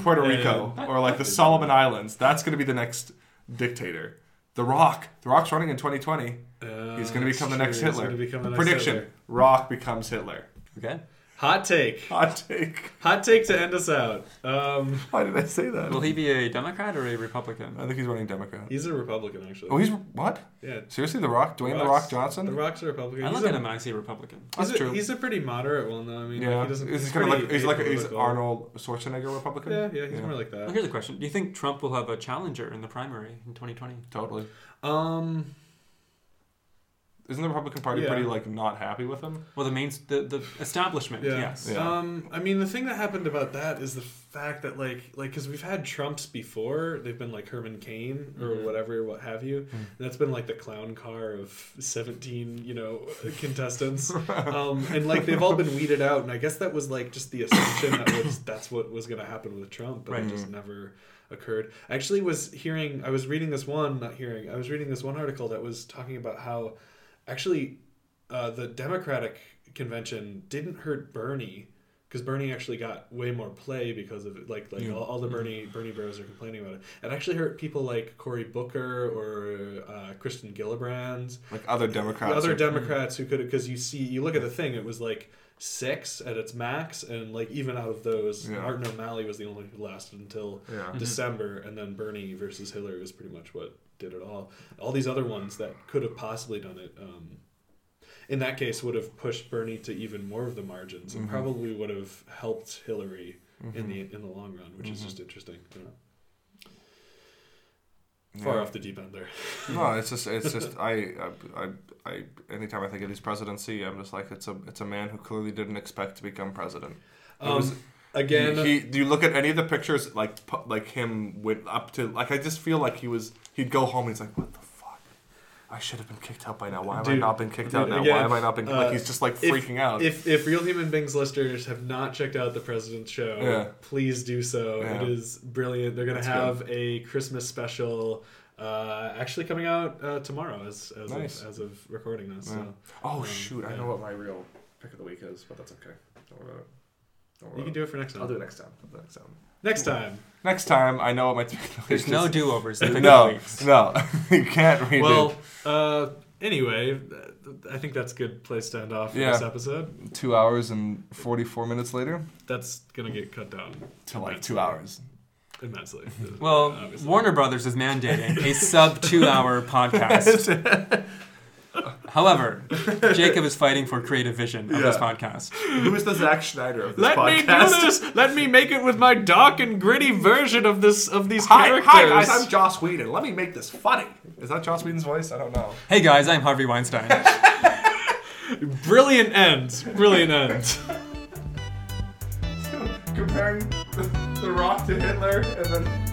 Puerto Rico and- or like the Solomon Islands. That's going to be the next dictator. The Rock. The Rock's running in 2020. Uh, He's going to become the next Hitler. become the next Prediction: Hitler. Rock becomes Hitler. Okay. Hot take. Hot take. Hot take to end us out. Um, Why did I say that? Will he be a Democrat or a Republican? I think he's running Democrat. he's a Republican, actually. Oh, he's what? Yeah. Seriously, The Rock, Dwayne The Rock's- Rock Johnson. The Rock's a Republican. I He's look a- at him and I see a Republican. He's That's a, true. He's a pretty moderate one, though. I mean, yeah, like, he doesn't. he's, he's kind of like he's like he's apolitical. Arnold Schwarzenegger Republican. Yeah, yeah, he's more like that. Well, here's a question: Do you think Trump will have a challenger in the primary in 2020? Totally. Um, Isn't the Republican Party Yeah. pretty like not happy with him? Well, the main the, the establishment, Yeah. yes. Um, I mean, the thing that happened about that is the fact that like like because we've had Trumps before, they've been like Herman Cain or Mhm. whatever, what have you. And that's been like the clown car of seventeen, you know, contestants. um, and like they've all been weeded out, and I guess that was like just the assumption that was that's what was going to happen with Trump, but Right. it just never occurred. I actually was hearing, I was reading this one, not hearing, I was reading this one article that was talking about how actually uh, the Democratic convention didn't hurt Bernie because Bernie actually got way more play because of it. Like like Yeah. all, all the Bernie Bernie bros are complaining about it. It actually hurt people like Cory Booker or uh, Kirsten Gillibrand, Like other Democrats other Democrats who could because you see you look at the thing, it was like six at its max, and like even out of those, Yeah. Martin O'Malley was the only one who lasted until Yeah. Mhm. December, and then Bernie versus Hillary was pretty much what did it all. All these other ones that could have possibly done it. Um, in that case, would have pushed Bernie to even more of the margins, and Mhm. probably would have helped Hillary in Mhm. the in the long run, which is Mhm. just interesting. Yeah. Far Yeah. off the deep end there. no, it's just it's just I, I I anytime I think of his presidency, I'm just like it's a it's a man who clearly didn't expect to become president. It Um, again- he, do you look at any of the pictures like like him went up to like I just feel like he was he'd go home and he's like what the fuck I should have been kicked out by now. Why have I not been kicked dude, out now? again, Why have I not been uh, like he's just like if- freaking out. If if Real Human Beings listeners have not checked out the President's Show, Yeah. please do so. Yeah. It is brilliant. They're gonna That's have a Christmas special. Uh, actually coming out uh, tomorrow as as, Nice. of, as of recording this. Yeah. So, oh um, shoot, I know what my real pick of the week is, but that's okay. Don't worry about it. Don't You can do it for next time. I'll do it next time. I'll do it next time. Next time. Next time, I know what my pick of the week There's no do-overs in no, no, you can't redo. Well, uh, anyway, I think that's a good place to end off for yeah, this episode. Two hours and forty-four minutes later That's gonna get cut down to like two hours. immensely. Well, Obviously. Warner Brothers is mandating a sub two-hour podcast. However, Jacob is fighting for creative vision of this Yeah. podcast. Who is the Zack Snyder of this Let me podcast? do this. Let me make it with my dark and gritty version of this of these Hi, characters. hi guys, I'm Joss Whedon. Let me make this funny. Is that Joss Whedon's voice? I don't know. Hey guys, I'm Harvey Weinstein. Brilliant end. Brilliant end. Comparing the, the Rock to Hitler and then.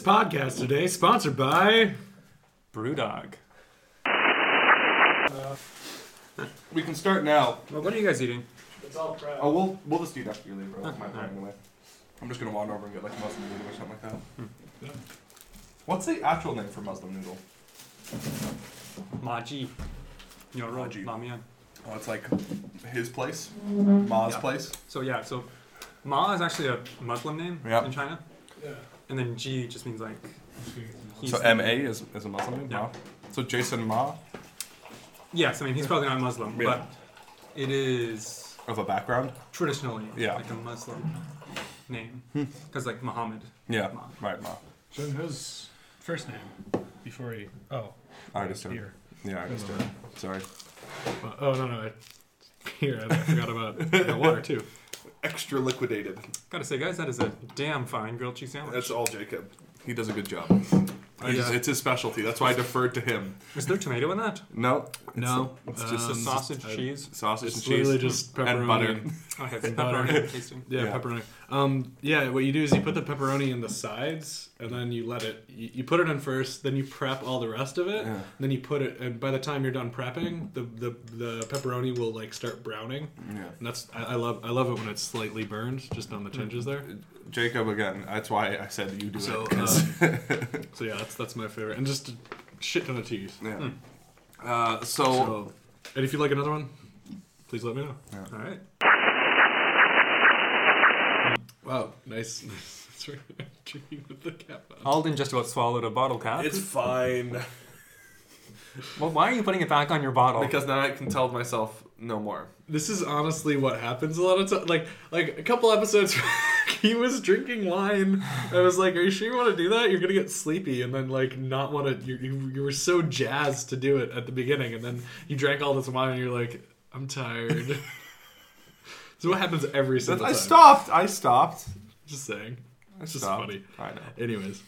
This this podcast today sponsored by Brewdog. Uh, we can start now. Well, what are you guys eating? It's all prep. Oh, we'll we'll just eat after you leave, bro. That's my plan anyway. I'm just gonna wander over and get like Muslim noodle or something like that. Hmm. What's the actual name for Muslim noodle? Maji. Nyoro Maji. Mamian. Oh, it's like his place, mm-hmm. Ma's Yeah. place. So yeah, so Ma is actually a Muslim name Yep. in China. Yeah. And then G just means like. So M A is, is a Muslim name. Yeah. Ma. So Jason Ma Yes, I mean he's probably not Muslim, Yeah. but it is of a background. traditionally Yeah. like a Muslim name because like Muhammad. Yeah, Ma. right, Ma. Jung Ho's first name before he. Oh. Artist term. Here. Yeah, artist term. Sorry. Uh, oh no no. I, here I forgot about the water too. Extra liquidated. Gotta say, guys, that is a damn fine grilled cheese sandwich. That's all Jacob. He does a good job. I, He's- uh, it's his specialty. That's why I deferred to him. Is there tomato in that? No. No, It's, um, just Just sausage, I- cheese. sausage It's and cheese literally just pepperoni and butter. and- Oh, yeah, and pepperoni butter. tasting. Yeah, Yeah. pepperoni. Um, yeah, what you do is you put the pepperoni in the sides, and then you let it. You, you put it in first, then you prep all the rest of it. Yeah. and then you put it, and by the time you're done prepping, the the, the pepperoni will like start browning. Yeah. and that's I, I love I love it when it's slightly burned, just on the tinges there. Jacob again. That's why I said you do So, it. 'cause- um, so yeah, that's that's my favorite, and just a shit ton of cheese. yeah. Uh, so, So, and if you like another one, please let me know. All right. Wow, nice. Sorry, drinking with the cap on. Alden just about swallowed a bottle cap. it's fine well, why are you putting it back on your bottle? because now I can tell myself no more. This is honestly what happens a lot of times. Like, like a couple episodes, he was drinking wine. I was like, "Are you sure you want to do that? You're gonna get sleepy, and then like not want to. You, you, you were so jazzed to do it at the beginning, and then you drank all this wine, and you're like, I'm tired. so what happens every single I time? stopped. I stopped. Just saying. I It's just funny. I know. Anyways,